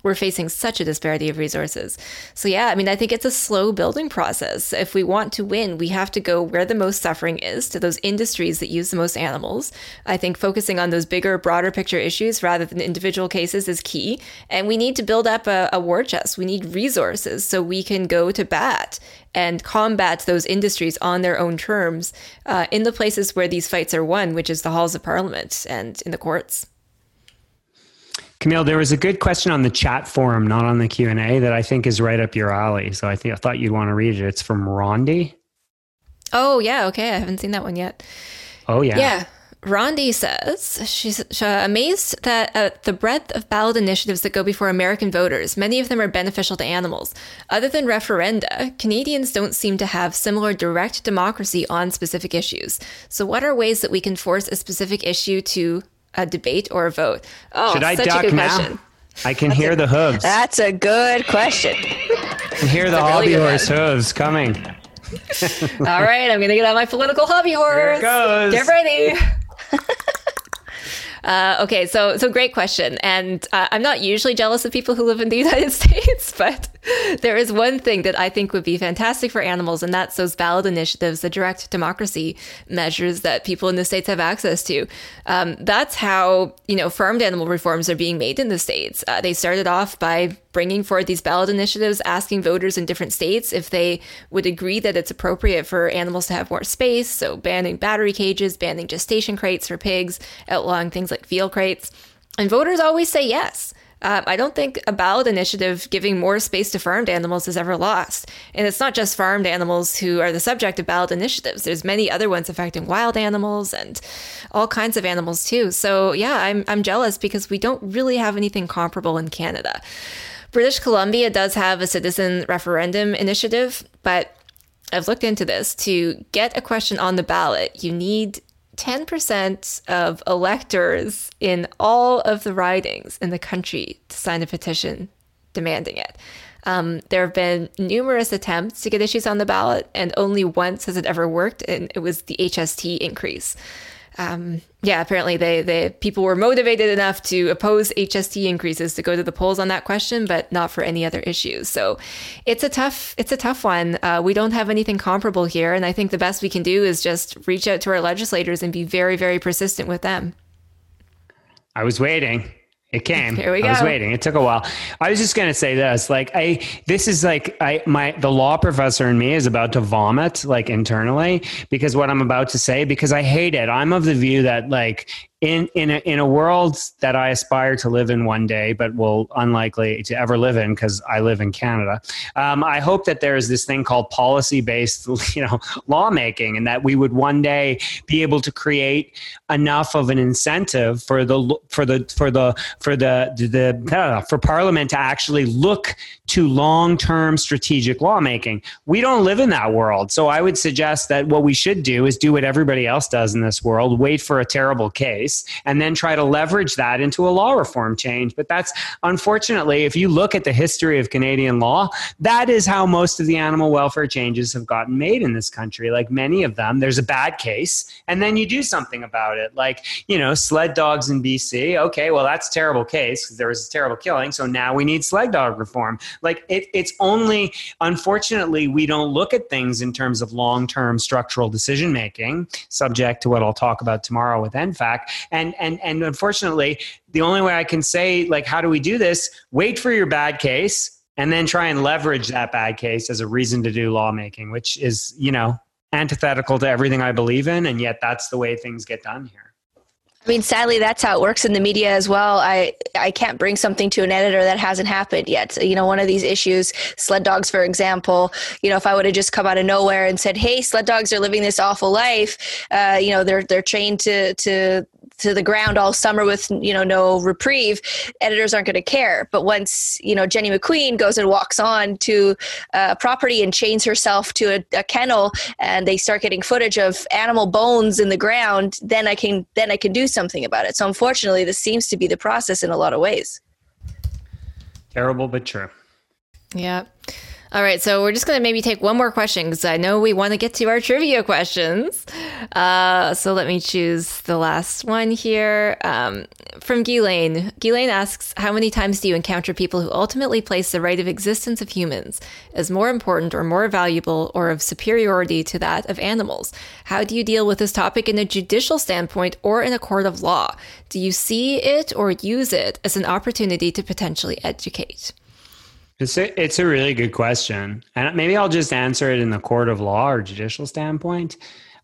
we're facing such a disparity of resources. So, yeah, I mean, I think it's a slow building process. If we want to win, we have to go where the most suffering is to those industries that use the most animals. I think focusing on those bigger, broader picture issues rather than individual cases is key. And we need to build up a, a war chest. We need resources so we can go to bat and combat those industries on their own terms uh, in the places where these fights are won, which is the halls of parliament and in the courts. Camille, there was a good question on the chat forum, not on the Q and A, that I think is right up your alley. So I think I thought you'd want to read it. It's from Rondi. Oh yeah, okay. I haven't seen that one yet. Oh yeah, yeah. Rondi says she's amazed that uh, the breadth of ballot initiatives that go before American voters, many of them are beneficial to animals. Other than referenda, Canadians don't seem to have similar direct democracy on specific issues. So, what are ways that we can force a specific issue to a debate or a vote? Oh, Should I such duck a good now? question. I can hear the hooves. That's a good question. can hear the hobby really good horse hooves coming. All right, I'm going to get on my political hobby horse. it goes. Get ready. Uh, okay, so so great question, and uh, I'm not usually jealous of people who live in the United States, but there is one thing that I think would be fantastic for animals, and that's those ballot initiatives, the direct democracy measures that people in the states have access to. Um, that's how you know farmed animal reforms are being made in the states. Uh, they started off by bringing forward these ballot initiatives, asking voters in different states if they would agree that it's appropriate for animals to have more space. So, banning battery cages, banning gestation crates for pigs, outlawing things like veal crates. And voters always say yes. Um, I don't think a ballot initiative giving more space to farmed animals is ever lost. And it's not just farmed animals who are the subject of ballot initiatives. There's many other ones affecting wild animals and all kinds of animals too. So yeah, I'm I'm jealous because we don't really have anything comparable in Canada. British Columbia does have a citizen referendum initiative, but I've looked into this. To get a question on the ballot, you need 10% of electors in all of the ridings in the country to sign a petition demanding it. Um, there have been numerous attempts to get issues on the ballot, and only once has it ever worked, and it was the HST increase um, yeah, apparently they, they people were motivated enough to oppose HST increases to go to the polls on that question, but not for any other issues. So it's a tough it's a tough one. Uh, we don't have anything comparable here, and I think the best we can do is just reach out to our legislators and be very very persistent with them. I was waiting. It came. Here we go. I was waiting. It took a while. I was just going to say this. Like I, this is like I, my, the law professor in me is about to vomit like internally because what I'm about to say, because I hate it. I'm of the view that like in in a, in a world that I aspire to live in one day, but will unlikely to ever live in because I live in Canada. Um, I hope that there is this thing called policy based, you know, lawmaking, and that we would one day be able to create enough of an incentive for the for the for the for the the uh, for Parliament to actually look to long term strategic lawmaking. We don't live in that world, so I would suggest that what we should do is do what everybody else does in this world: wait for a terrible case and then try to leverage that into a law reform change. But that's unfortunately, if you look at the history of Canadian law, that is how most of the animal welfare changes have gotten made in this country. Like many of them, there's a bad case, and then you do something about it. Like, you know, sled dogs in BC. Okay, well, that's a terrible case because there was a terrible killing. So now we need sled dog reform. Like, it, it's only, unfortunately, we don't look at things in terms of long term structural decision making, subject to what I'll talk about tomorrow with NFACC. And and and unfortunately, the only way I can say like how do we do this? Wait for your bad case and then try and leverage that bad case as a reason to do lawmaking, which is, you know, antithetical to everything I believe in, and yet that's the way things get done here. I mean, sadly, that's how it works in the media as well. I, I can't bring something to an editor that hasn't happened yet. You know, one of these issues, sled dogs, for example, you know, if I would have just come out of nowhere and said, "Hey, sled dogs are living this awful life," uh, you know, they're they're trained to to to the ground all summer with you know no reprieve editors aren't going to care. But once you know jenny mcqueen goes and walks on to a property and chains herself to a, a, kennel and they start getting footage of animal bones in the ground then i can then i can do something about it. So unfortunately this seems to be the process in a lot of ways. Terrible but true yeah all right, so we're just going to maybe take one more question because I know we want to get to our trivia questions. Uh, so let me choose the last one here um, from Ghislaine. Ghislaine asks, "How many times do you encounter people who ultimately place the right of existence of humans as more important or more valuable or of superiority to that of animals? How do you deal with this topic in a judicial standpoint or in a court of law? Do you see it or use it as an opportunity to potentially educate?" It's a, it's a really good question. And maybe I'll just answer it in the court of law or judicial standpoint.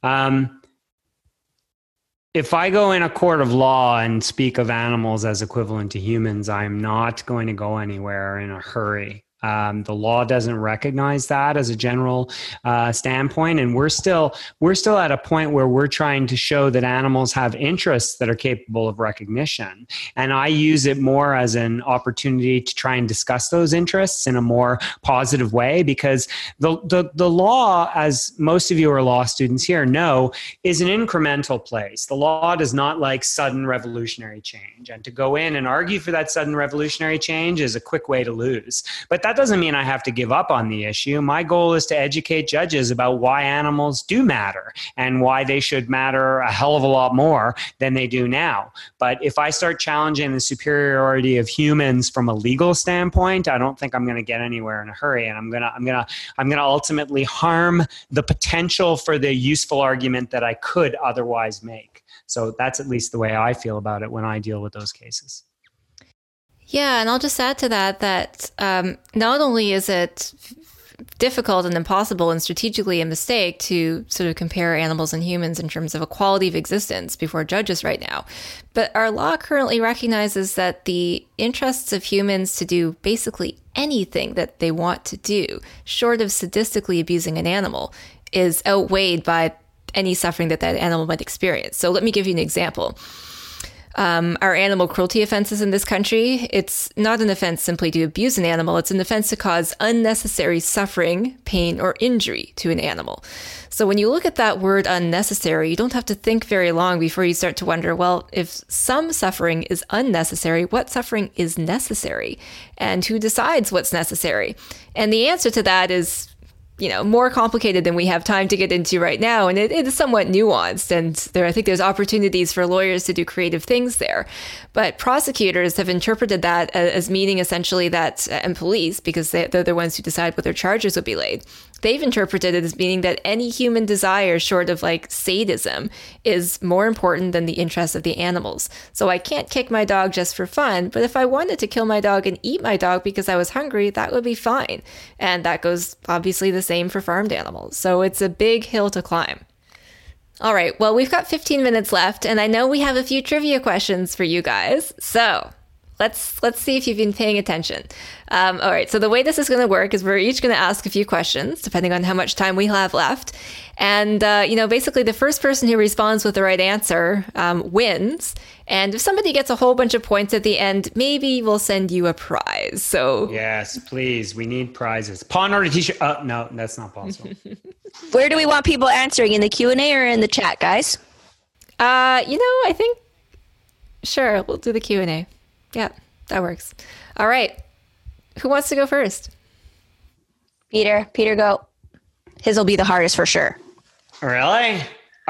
Um, if I go in a court of law and speak of animals as equivalent to humans, I'm not going to go anywhere in a hurry. Um, the law doesn't recognize that as a general uh, standpoint, and we're still we're still at a point where we're trying to show that animals have interests that are capable of recognition. And I use it more as an opportunity to try and discuss those interests in a more positive way, because the the, the law, as most of you are law students here know, is an incremental place. The law does not like sudden revolutionary change, and to go in and argue for that sudden revolutionary change is a quick way to lose. But that that doesn't mean I have to give up on the issue. My goal is to educate judges about why animals do matter and why they should matter a hell of a lot more than they do now. But if I start challenging the superiority of humans from a legal standpoint, I don't think I'm going to get anywhere in a hurry and I'm going to I'm to I'm to ultimately harm the potential for the useful argument that I could otherwise make. So that's at least the way I feel about it when I deal with those cases. Yeah, and I'll just add to that that um, not only is it difficult and impossible and strategically a mistake to sort of compare animals and humans in terms of equality of existence before judges right now. But our law currently recognizes that the interests of humans to do basically anything that they want to do, short of sadistically abusing an animal, is outweighed by any suffering that that animal might experience. So let me give you an example um, our animal cruelty offenses in this country, it's not an offense simply to abuse an animal, it's an offense to cause unnecessary suffering, pain, or injury to an animal. So when you look at that word unnecessary, you don't have to think very long before you start to wonder well, if some suffering is unnecessary, what suffering is necessary? And who decides what's necessary? And the answer to that is you know more complicated than we have time to get into right now and it, it is somewhat nuanced and there i think there's opportunities for lawyers to do creative things there. But prosecutors have interpreted that as meaning essentially that uh, and police because they, they're the ones who decide whether charges will be laid they've interpreted it as meaning that any human desire short of like sadism is more important than the interests of the animals. So I can't kick my dog just for fun, but if I wanted to kill my dog and eat my dog because I was hungry, that would be fine. And that goes obviously the same for farmed animals. So it's a big hill to climb. All right, well, we've got 15 minutes left, and I know we have a few trivia questions for you guys. So let's let's see if you've been paying attention. Um, all right. So the way this is going to work is we're each going to ask a few questions, depending on how much time we have left, and uh, you know, basically, the first person who responds with the right answer um, wins. And if somebody gets a whole bunch of points at the end, maybe we'll send you a prize. So yes, please, we need prizes. Paw and Order T-shirt. Oh no, that's not possible. Where do we want people answering in the Q and A or in the chat, guys? Uh, you know, I think sure we'll do the Q and A. Yeah, that works. All right. Who wants to go first? Peter, Peter, go. His will be the hardest for sure. Really?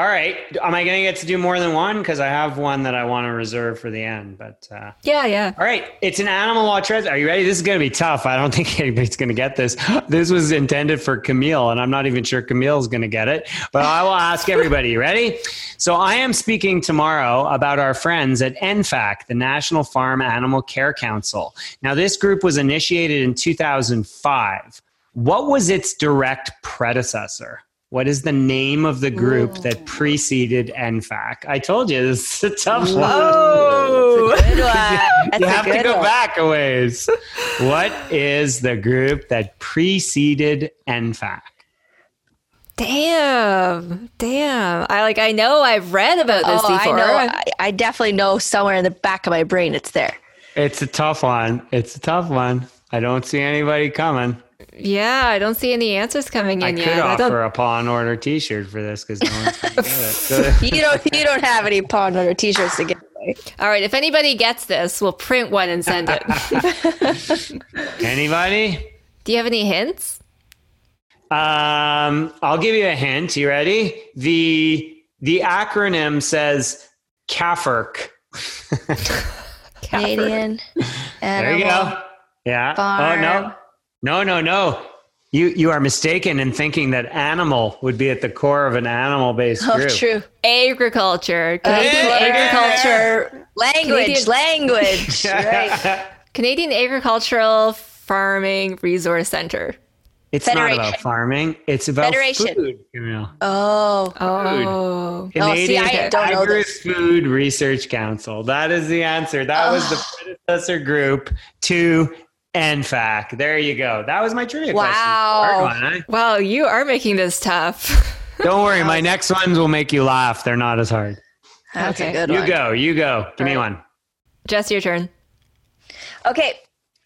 All right. Am I going to get to do more than one? Because I have one that I want to reserve for the end. But uh, yeah, yeah. All right. It's an animal law treasure. Are you ready? This is going to be tough. I don't think anybody's going to get this. This was intended for Camille, and I'm not even sure Camille's going to get it. But I will ask everybody. ready? So I am speaking tomorrow about our friends at NFACC, the National Farm Animal Care Council. Now, this group was initiated in 2005. What was its direct predecessor? What is the name of the group Ooh. that preceded NFACC? I told you this is a tough one. Oh, you have to go one. back a ways. what is the group that preceded NFACC? Damn, damn. I like. I know. I've read about this oh, before. I know. I, I definitely know somewhere in the back of my brain. It's there. It's a tough one. It's a tough one. I don't see anybody coming. Yeah, I don't see any answers coming in I yet. Could I could offer a Paw and Order T-shirt for this because no one's gonna get it. So. you don't. You don't have any Paw and Order T-shirts to give away. All right. If anybody gets this, we'll print one and send it. anybody? Do you have any hints? Um, I'll give you a hint. You ready? The the acronym says CAFRC. Canadian. there you go. Yeah. Farm. Oh no. No, no, no. You you are mistaken in thinking that animal would be at the core of an animal based oh, group. true. Agriculture. Uh, Canadian agriculture. Language, Canadian, language. right. Canadian Agricultural Farming Resource Center. It's Federation. not about farming. It's about Federation. food. Camille. Oh, oh, Canadian oh, oh, see, Agri-Food Research Council. That is the answer. That oh. was the ah. predecessor group to NFACC. There you go. That was my trivia wow. question. One, eh? huh? Wow, you are making this tough. Don't worry, my next ones will make you laugh. They're not as hard. That's okay. You one. go. You go. Give right. me one. Jess, your turn. Okay.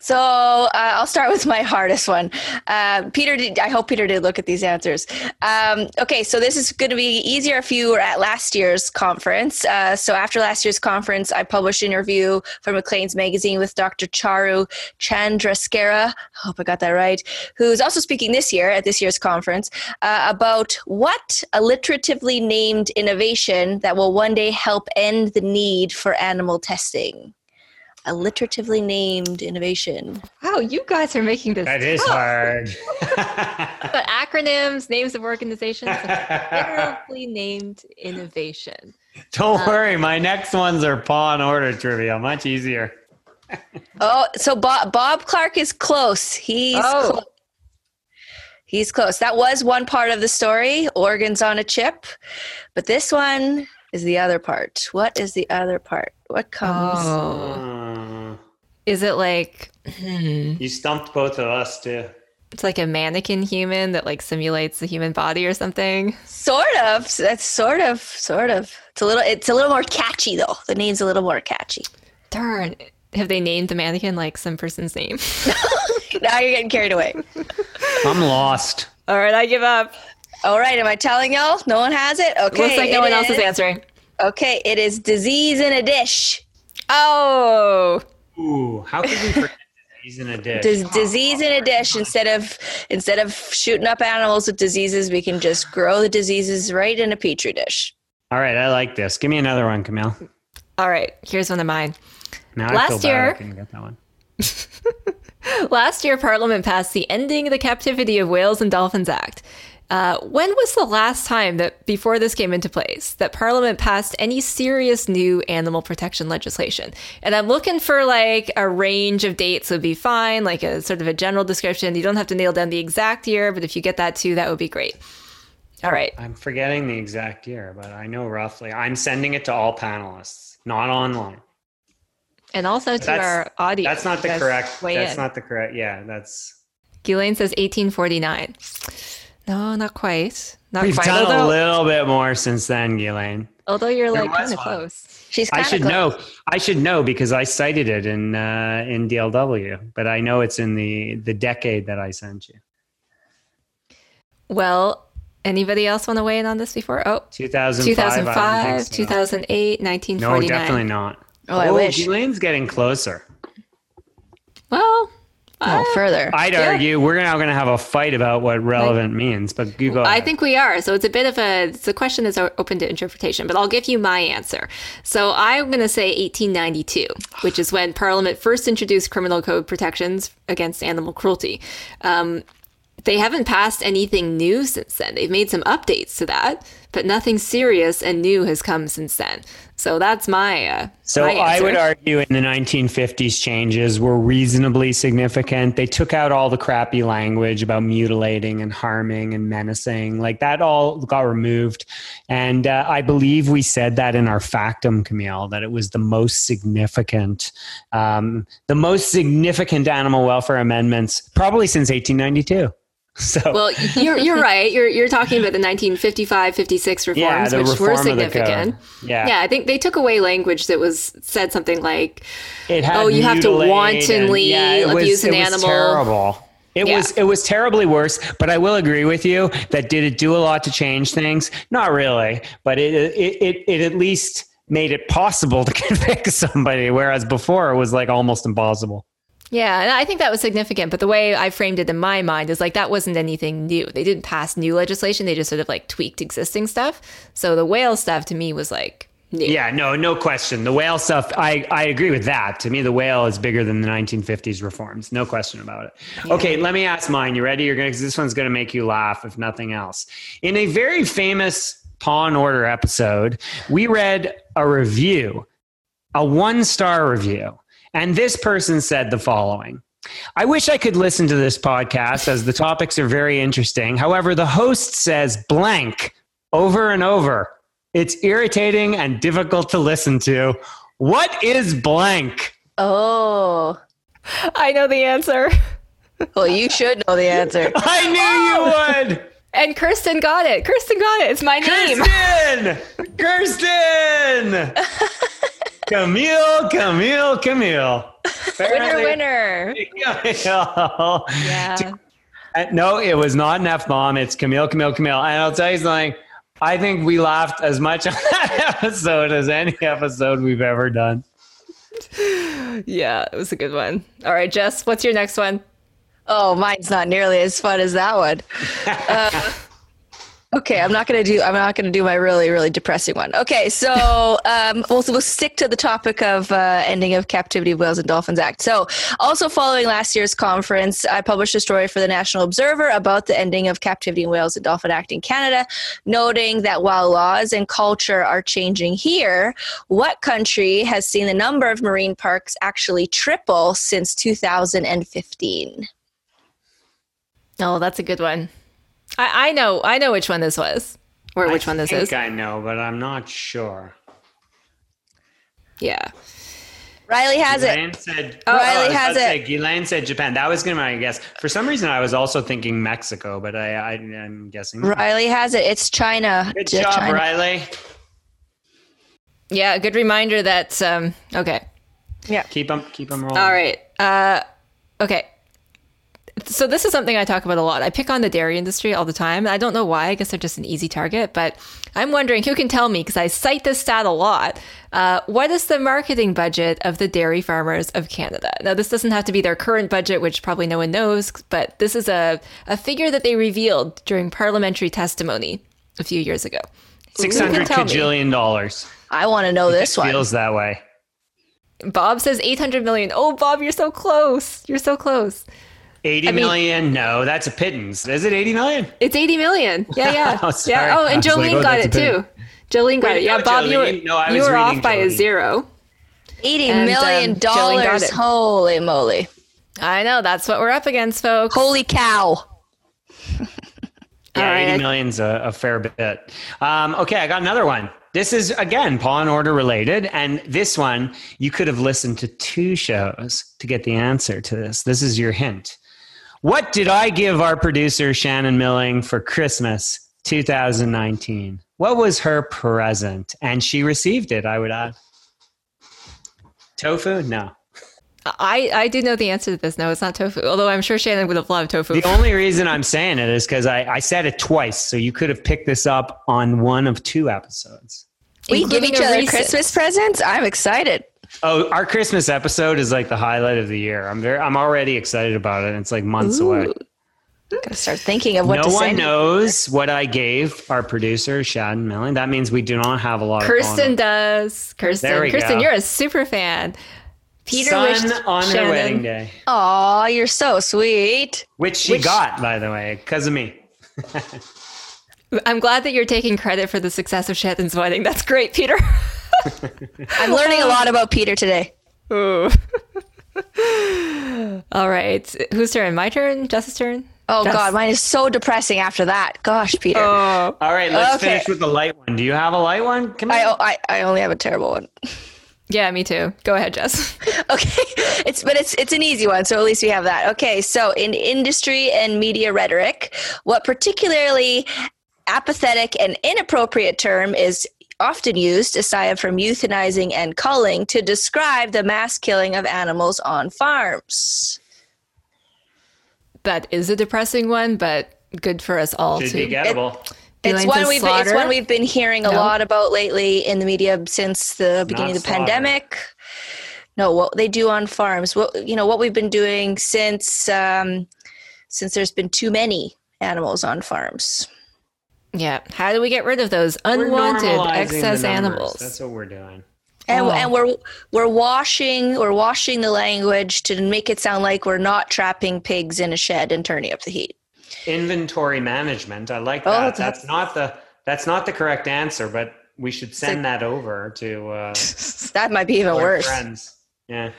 So uh, I'll start with my hardest one. Uh, Peter, did, I hope Peter did look at these answers. Um, okay, so this is going to be easier if you were at last year's conference. Uh, so after last year's conference, I published an interview for Maclean's magazine with Dr. Charu Chandrasekera. I hope I got that right. Who's also speaking this year at this year's conference uh, about what alliteratively named innovation that will one day help end the need for animal testing alliteratively named innovation. Wow, you guys are making this. That is hard. but acronyms, names of organizations, alliteratively named innovation. Don't um, worry, my next ones are Paw and Order trivia. Much easier. oh, so Bob, Bob Clark is close. He's oh. close. He's close. That was one part of the story, organs on a chip. But this one is the other part. What is the other part? What comes? Oh. Is it like hmm. you stumped both of us too? It's like a mannequin human that like simulates the human body or something. Sort of. That's sort of, sort of. It's a little. It's a little more catchy though. The name's a little more catchy. Darn. Have they named the mannequin like some person's name? now you're getting carried away. I'm lost. All right, I give up. All right, am I telling y'all? No one has it? Okay. Looks like no one is. else is answering. Okay, it is disease in a dish. Oh. Ooh, how could we forget disease in a dish? Dis- disease in a dish instead of instead of shooting up animals with diseases, we can just grow the diseases right in a petri dish. All right, I like this. Give me another one, Camille. All right, here's one of mine. Now Last year, I, I get that one. Last year, Parliament passed the Ending the Captivity of Whales and Dolphins Act. Uh, when was the last time that, before this came into place, that Parliament passed any serious new animal protection legislation? And I'm looking for like a range of dates would be fine, like a sort of a general description. You don't have to nail down the exact year, but if you get that too, that would be great. All right. I'm forgetting the exact year, but I know roughly. I'm sending it to all panelists, not online. And also to our audience. That's not the correct. That's in. not the correct. Yeah, that's. Ghislaine says 1849. No, not quite. Not We've quite. done although, a little bit more since then, Ghislaine. Although you're like kind of close. She's I should close. know. I should know because I cited it in uh, in DLW, but I know it's in the the decade that I sent you. Well, anybody else want to weigh in on this before? Oh, 2005, 2005 so. 2008, 1949. No, definitely not. Oh, I wish. Ghislaine's getting closer. Well, Oh, further. I'd Yeah. argue we're now going to have a fight about what relevant means, but you go. I ahead. think we are. So it's a bit of a it's a question that's open to interpretation, but I'll give you my answer. So I'm going to say 1892, which is when Parliament first introduced criminal code protections against animal cruelty. Um, they haven't passed anything new since then. They've made some updates to that, but nothing serious and new has come since then. So that's my uh, So my I would argue in the 1950s changes were reasonably significant. They took out all the crappy language about mutilating and harming and menacing. Like that all got removed. And uh, I believe we said that in our factum, Camille, that it was the most significant, um, the most significant animal welfare amendments probably since 1892. So Well, you're you're right. You're you're talking about the 1955, 56 reforms, Yeah, which were reform the significant. Yeah. yeah. I think they took away language that was said something like, Oh, you have to wantonly and- was- abuse an it was animal. Terrible. It Yeah. was it was terribly worse, but I will agree with you that did it do a lot to change things? Not really, but it it it, it at least made it possible to convict somebody, whereas before it was like almost impossible. Yeah, and I think that was significant. But the way I framed it in my mind is like that wasn't anything new. They didn't pass new legislation. They just sort of like tweaked existing stuff. So the whale stuff to me was like new. Yeah, no, no question. The whale stuff, I, I agree with that. To me, the whale is bigger than the 1950s reforms. No question about it. Okay, let me ask mine. You ready? You're gonna, this one's going to make you laugh, if nothing else. In a very famous Paw and Order episode, we read a review, a one star review. And this person said the following. I wish I could listen to this podcast as the topics are very interesting. However, the host says blank over and over. It's irritating and difficult to listen to. What is blank? Oh. I know the answer. Well, you should know the answer. I knew you would. And Kirsten got it. Kirsten got it. It's my name. Kirsten! Kirsten! Camille, Camille, Camille. Winner, Apparently- winner. Camille. Yeah. Uh, No, it was not an F bomb. It's Camille, Camille, Camille. And I'll tell you something. I think we laughed as much on that episode as any episode we've ever done. Yeah, it was a good one. All right, Jess, what's your next one? Oh, mine's not nearly as fun as that one. Uh, okay, I'm not gonna do. I'm not gonna do my really, really depressing one. Okay, so um, we'll, we'll stick to the topic of uh, ending of captivity of whales and dolphins act. So, also following last year's conference, I published a story for the National Observer about the ending of captivity in whales and dolphin act in Canada, noting that while laws and culture are changing here, what country has seen the number of marine parks actually triple since 2015? Oh, that's a good one. I, I know, I know which one this was, or which I one this think is. I think I know, but I'm not sure. yeah. Riley has it. Said, Oh, Riley I has about it. say, Ghislaine said Japan. That was going to be my guess. For some reason, I was also thinking Mexico, but I, I, I'm guessing. Riley has it. It's China. Good J- job, China. Riley. Yeah, a good reminder that, um, okay. Keep them, keep them rolling. All right. Uh, okay. So this is something I talk about a lot. I pick on the dairy industry all the time. I don't know why. I guess they're just an easy target. But I'm wondering who can tell me because I cite this stat a lot. Uh, what is the marketing budget of the dairy farmers of Canada? Now, this doesn't have to be their current budget, which probably no one knows, but this is a, a figure that they revealed during parliamentary testimony a few years ago. Who Six can hundred tell me? cajillion dollars. I want to know this one. Feels that way. Bob says 800 million. Oh, Bob, you're so close. You're so close. Eighty I mean- million? No, that's a pittance. Is it eighty million? It's 80 million. Yeah, yeah. Oh, yeah. Oh, and I was like, Jolene oh, got it too. Jolene got Wait, it. Yeah, no, Bob, you were, No, I you were off reading by a zero. Eighty And, million um, dollars. Holy moly. I know. That's what we're up against, folks. Holy cow. Yeah, All right. eighty million's a, a fair bit. Um, okay, I got another one. This is again Paw and Order related, and this one you could have listened to two shows to get the answer to this. This is your hint. What did I give our producer Shannon Milling for Christmas 2019? What was her present? And she received it, I would add. Tofu? No. I, I do know the answer to this. No, it's not tofu. Although I'm sure Shannon would have loved tofu. The only reason I'm saying it is because I, I said it twice, so you could have picked this up on one of two episodes. We give each other. Christmas presents? I'm excited. Oh, our Christmas episode is like the highlight of the year. I'm very, I'm already excited about it. It's like months away. Gotta start thinking of what no to one knows what I gave our producer, Shannon Milling. That means we do not have a lot Kirsten does. Kirsten. Kirsten, go. you're a super fan. Peter Son wished on her wedding day, Aw, you're so sweet. which she got, by the way, because of me. I'm glad that you're taking credit for the success of Shannon's wedding. That's great, Peter. I'm learning a lot about Peter today. Ooh. All right. Whose turn? My turn? Jess's turn? Oh Jess? God, mine is so depressing after that. Gosh, Peter. Oh. All right, let's Okay. finish with the light one. Do you have a light one? Come I, on. I I only have a terrible one. Yeah, me too. Go ahead, Jess. Okay, it's but it's it's an easy one, so at least we have that. Okay, so in industry and media rhetoric, what particularly apathetic and inappropriate term is often used aside from euthanizing and culling to describe the mass killing of animals on farms? that is a depressing one, but good for us all Should to be gettable. It's one we've been, it's one we've been hearing a No. lot about lately in the media since the beginning of the slaughter. pandemic. No, what they do on farms. What you know, what we've been doing since um, since there's been too many animals on farms. Yeah. How do we get rid of those unwanted excess animals? That's what we're doing. And, Oh. and we're we're washing we're washing the language to make it sound like we're not trapping pigs in a shed and turning up the heat. Inventory management. I like Oh, that. that's- that's not the that's not the correct answer, but we should send that over to uh, That might be even worse. friends. Yeah.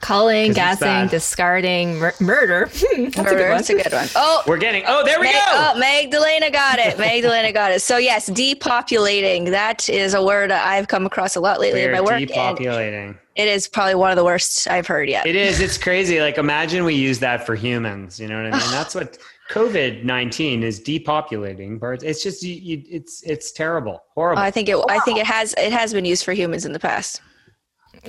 Culling, 'Cause it's gassing, discarding, mur- murder. That's a good Murder, one. That's a good one. Oh, We're getting. Oh, there we Mag- go. oh, Magdalena got it. Magdalena got it. So yes, depopulating. That is a word I've come across a lot lately in We're my work, depopulating. it is probably one of the worst I've heard yet. It is. It's crazy. Like imagine we use that for humans. You know what I mean? That's what COVID nineteen is depopulating birds. It's just you, you, it's it's terrible, horrible. Oh, I think it. I think it has. It has been used for humans in the past.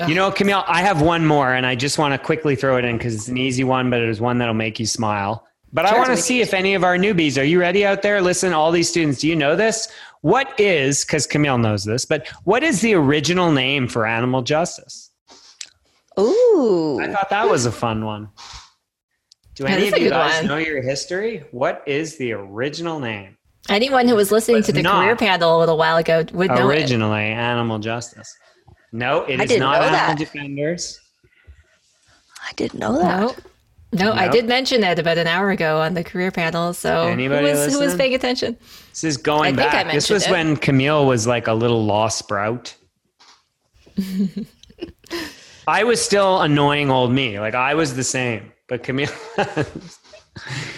You know, Camille, I have one more, and I just want to quickly throw it in because it's an easy one, but it is one that'll make you smile. But I want to see if any of our newbies are you ready out there? Listen, all these students, do you know this? What is because Camille knows this, but what is the original name for animal justice? Ooh. I thought that was a fun one. Do Yeah, any of you guys one. know your history? What is the original name? Anyone who was listening to the career panel a little while ago would know it. Originally, animal justice. No, it I is didn't not know animal defenders. I didn't know that. No. No, I did mention that about an hour ago on the career panel. So Anybody who was, who was paying attention? This is going I think I back. This was it. when Camille was like a little lost sprout. I was still annoying old me. Like I was the same. But Camille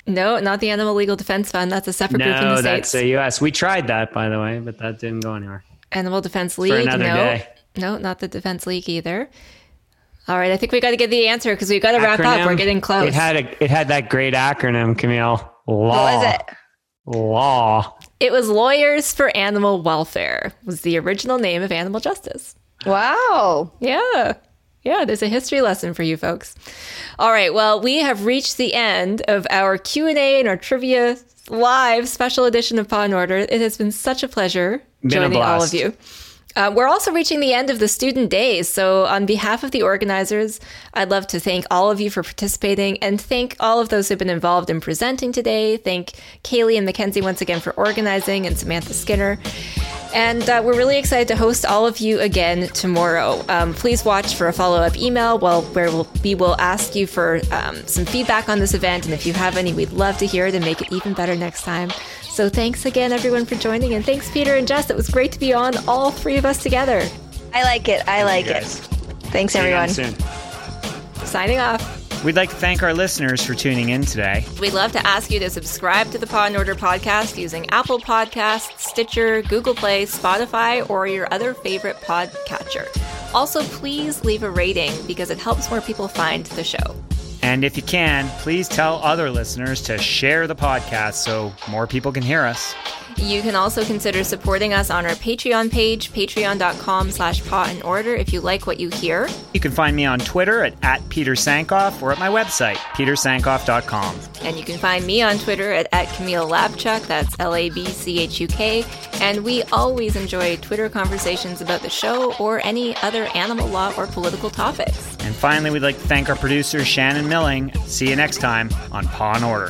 No, not the Animal Legal Defense Fund. That's a separate group in the states. No, that's States. a US. We tried that by the way, but that didn't go anywhere. Animal Defense For League. another no. day. No, not the Defense League either. All right, I think we got to get the answer because we've got to wrap up. We're getting close. It had a it had that great acronym, Camille. Law. What was it? Law. It was Lawyers for Animal Welfare. Was the original name of animal justice. Wow. Yeah. Yeah, there's a history lesson for you folks. All right, well, we have reached the end of our Q&A and our trivia live special edition of Paw and Order. It has been such a pleasure Been a joining all of you. Uh, we're also reaching the end of the student days. So, on behalf of the organizers, I'd love to thank all of you for participating and thank all of those who've been involved in presenting today. Thank Kaylee and Mackenzie once again for organizing and Samantha Skinner. And uh, we're really excited to host all of you again tomorrow. Um, please watch for a follow up email where we'll, we will ask you for um, some feedback on this event. And if you have any, we'd love to hear it and make it even better next time. So thanks again, everyone, for joining. And thanks, Peter and Jess. It was great to be on, all three of us together. I like it. I like it. Thanks, everyone. soon. Signing off. We'd like to thank our listeners for tuning in today. We'd love to ask you to subscribe to the Paw and Order podcast using Apple Podcasts, Stitcher, Google Play, Spotify, or your other favorite podcatcher. Also, please leave a rating because it helps more people find the show. And if you can, please tell other listeners to share the podcast so more people can hear us. You can also consider supporting us on our Patreon page, patreon.com slash paw and order if you like what you hear. You can find me on Twitter at, at Peter Sankoff or at my website, petersankoff.com. And you can find me on Twitter at, at Camille Labchuk, that's L-A-B-C-H-U-K. And we always enjoy Twitter conversations about the show or any other animal law or political topics. And finally, we'd like to thank our producer, Shannon Milling. See you next time on Paw and Order.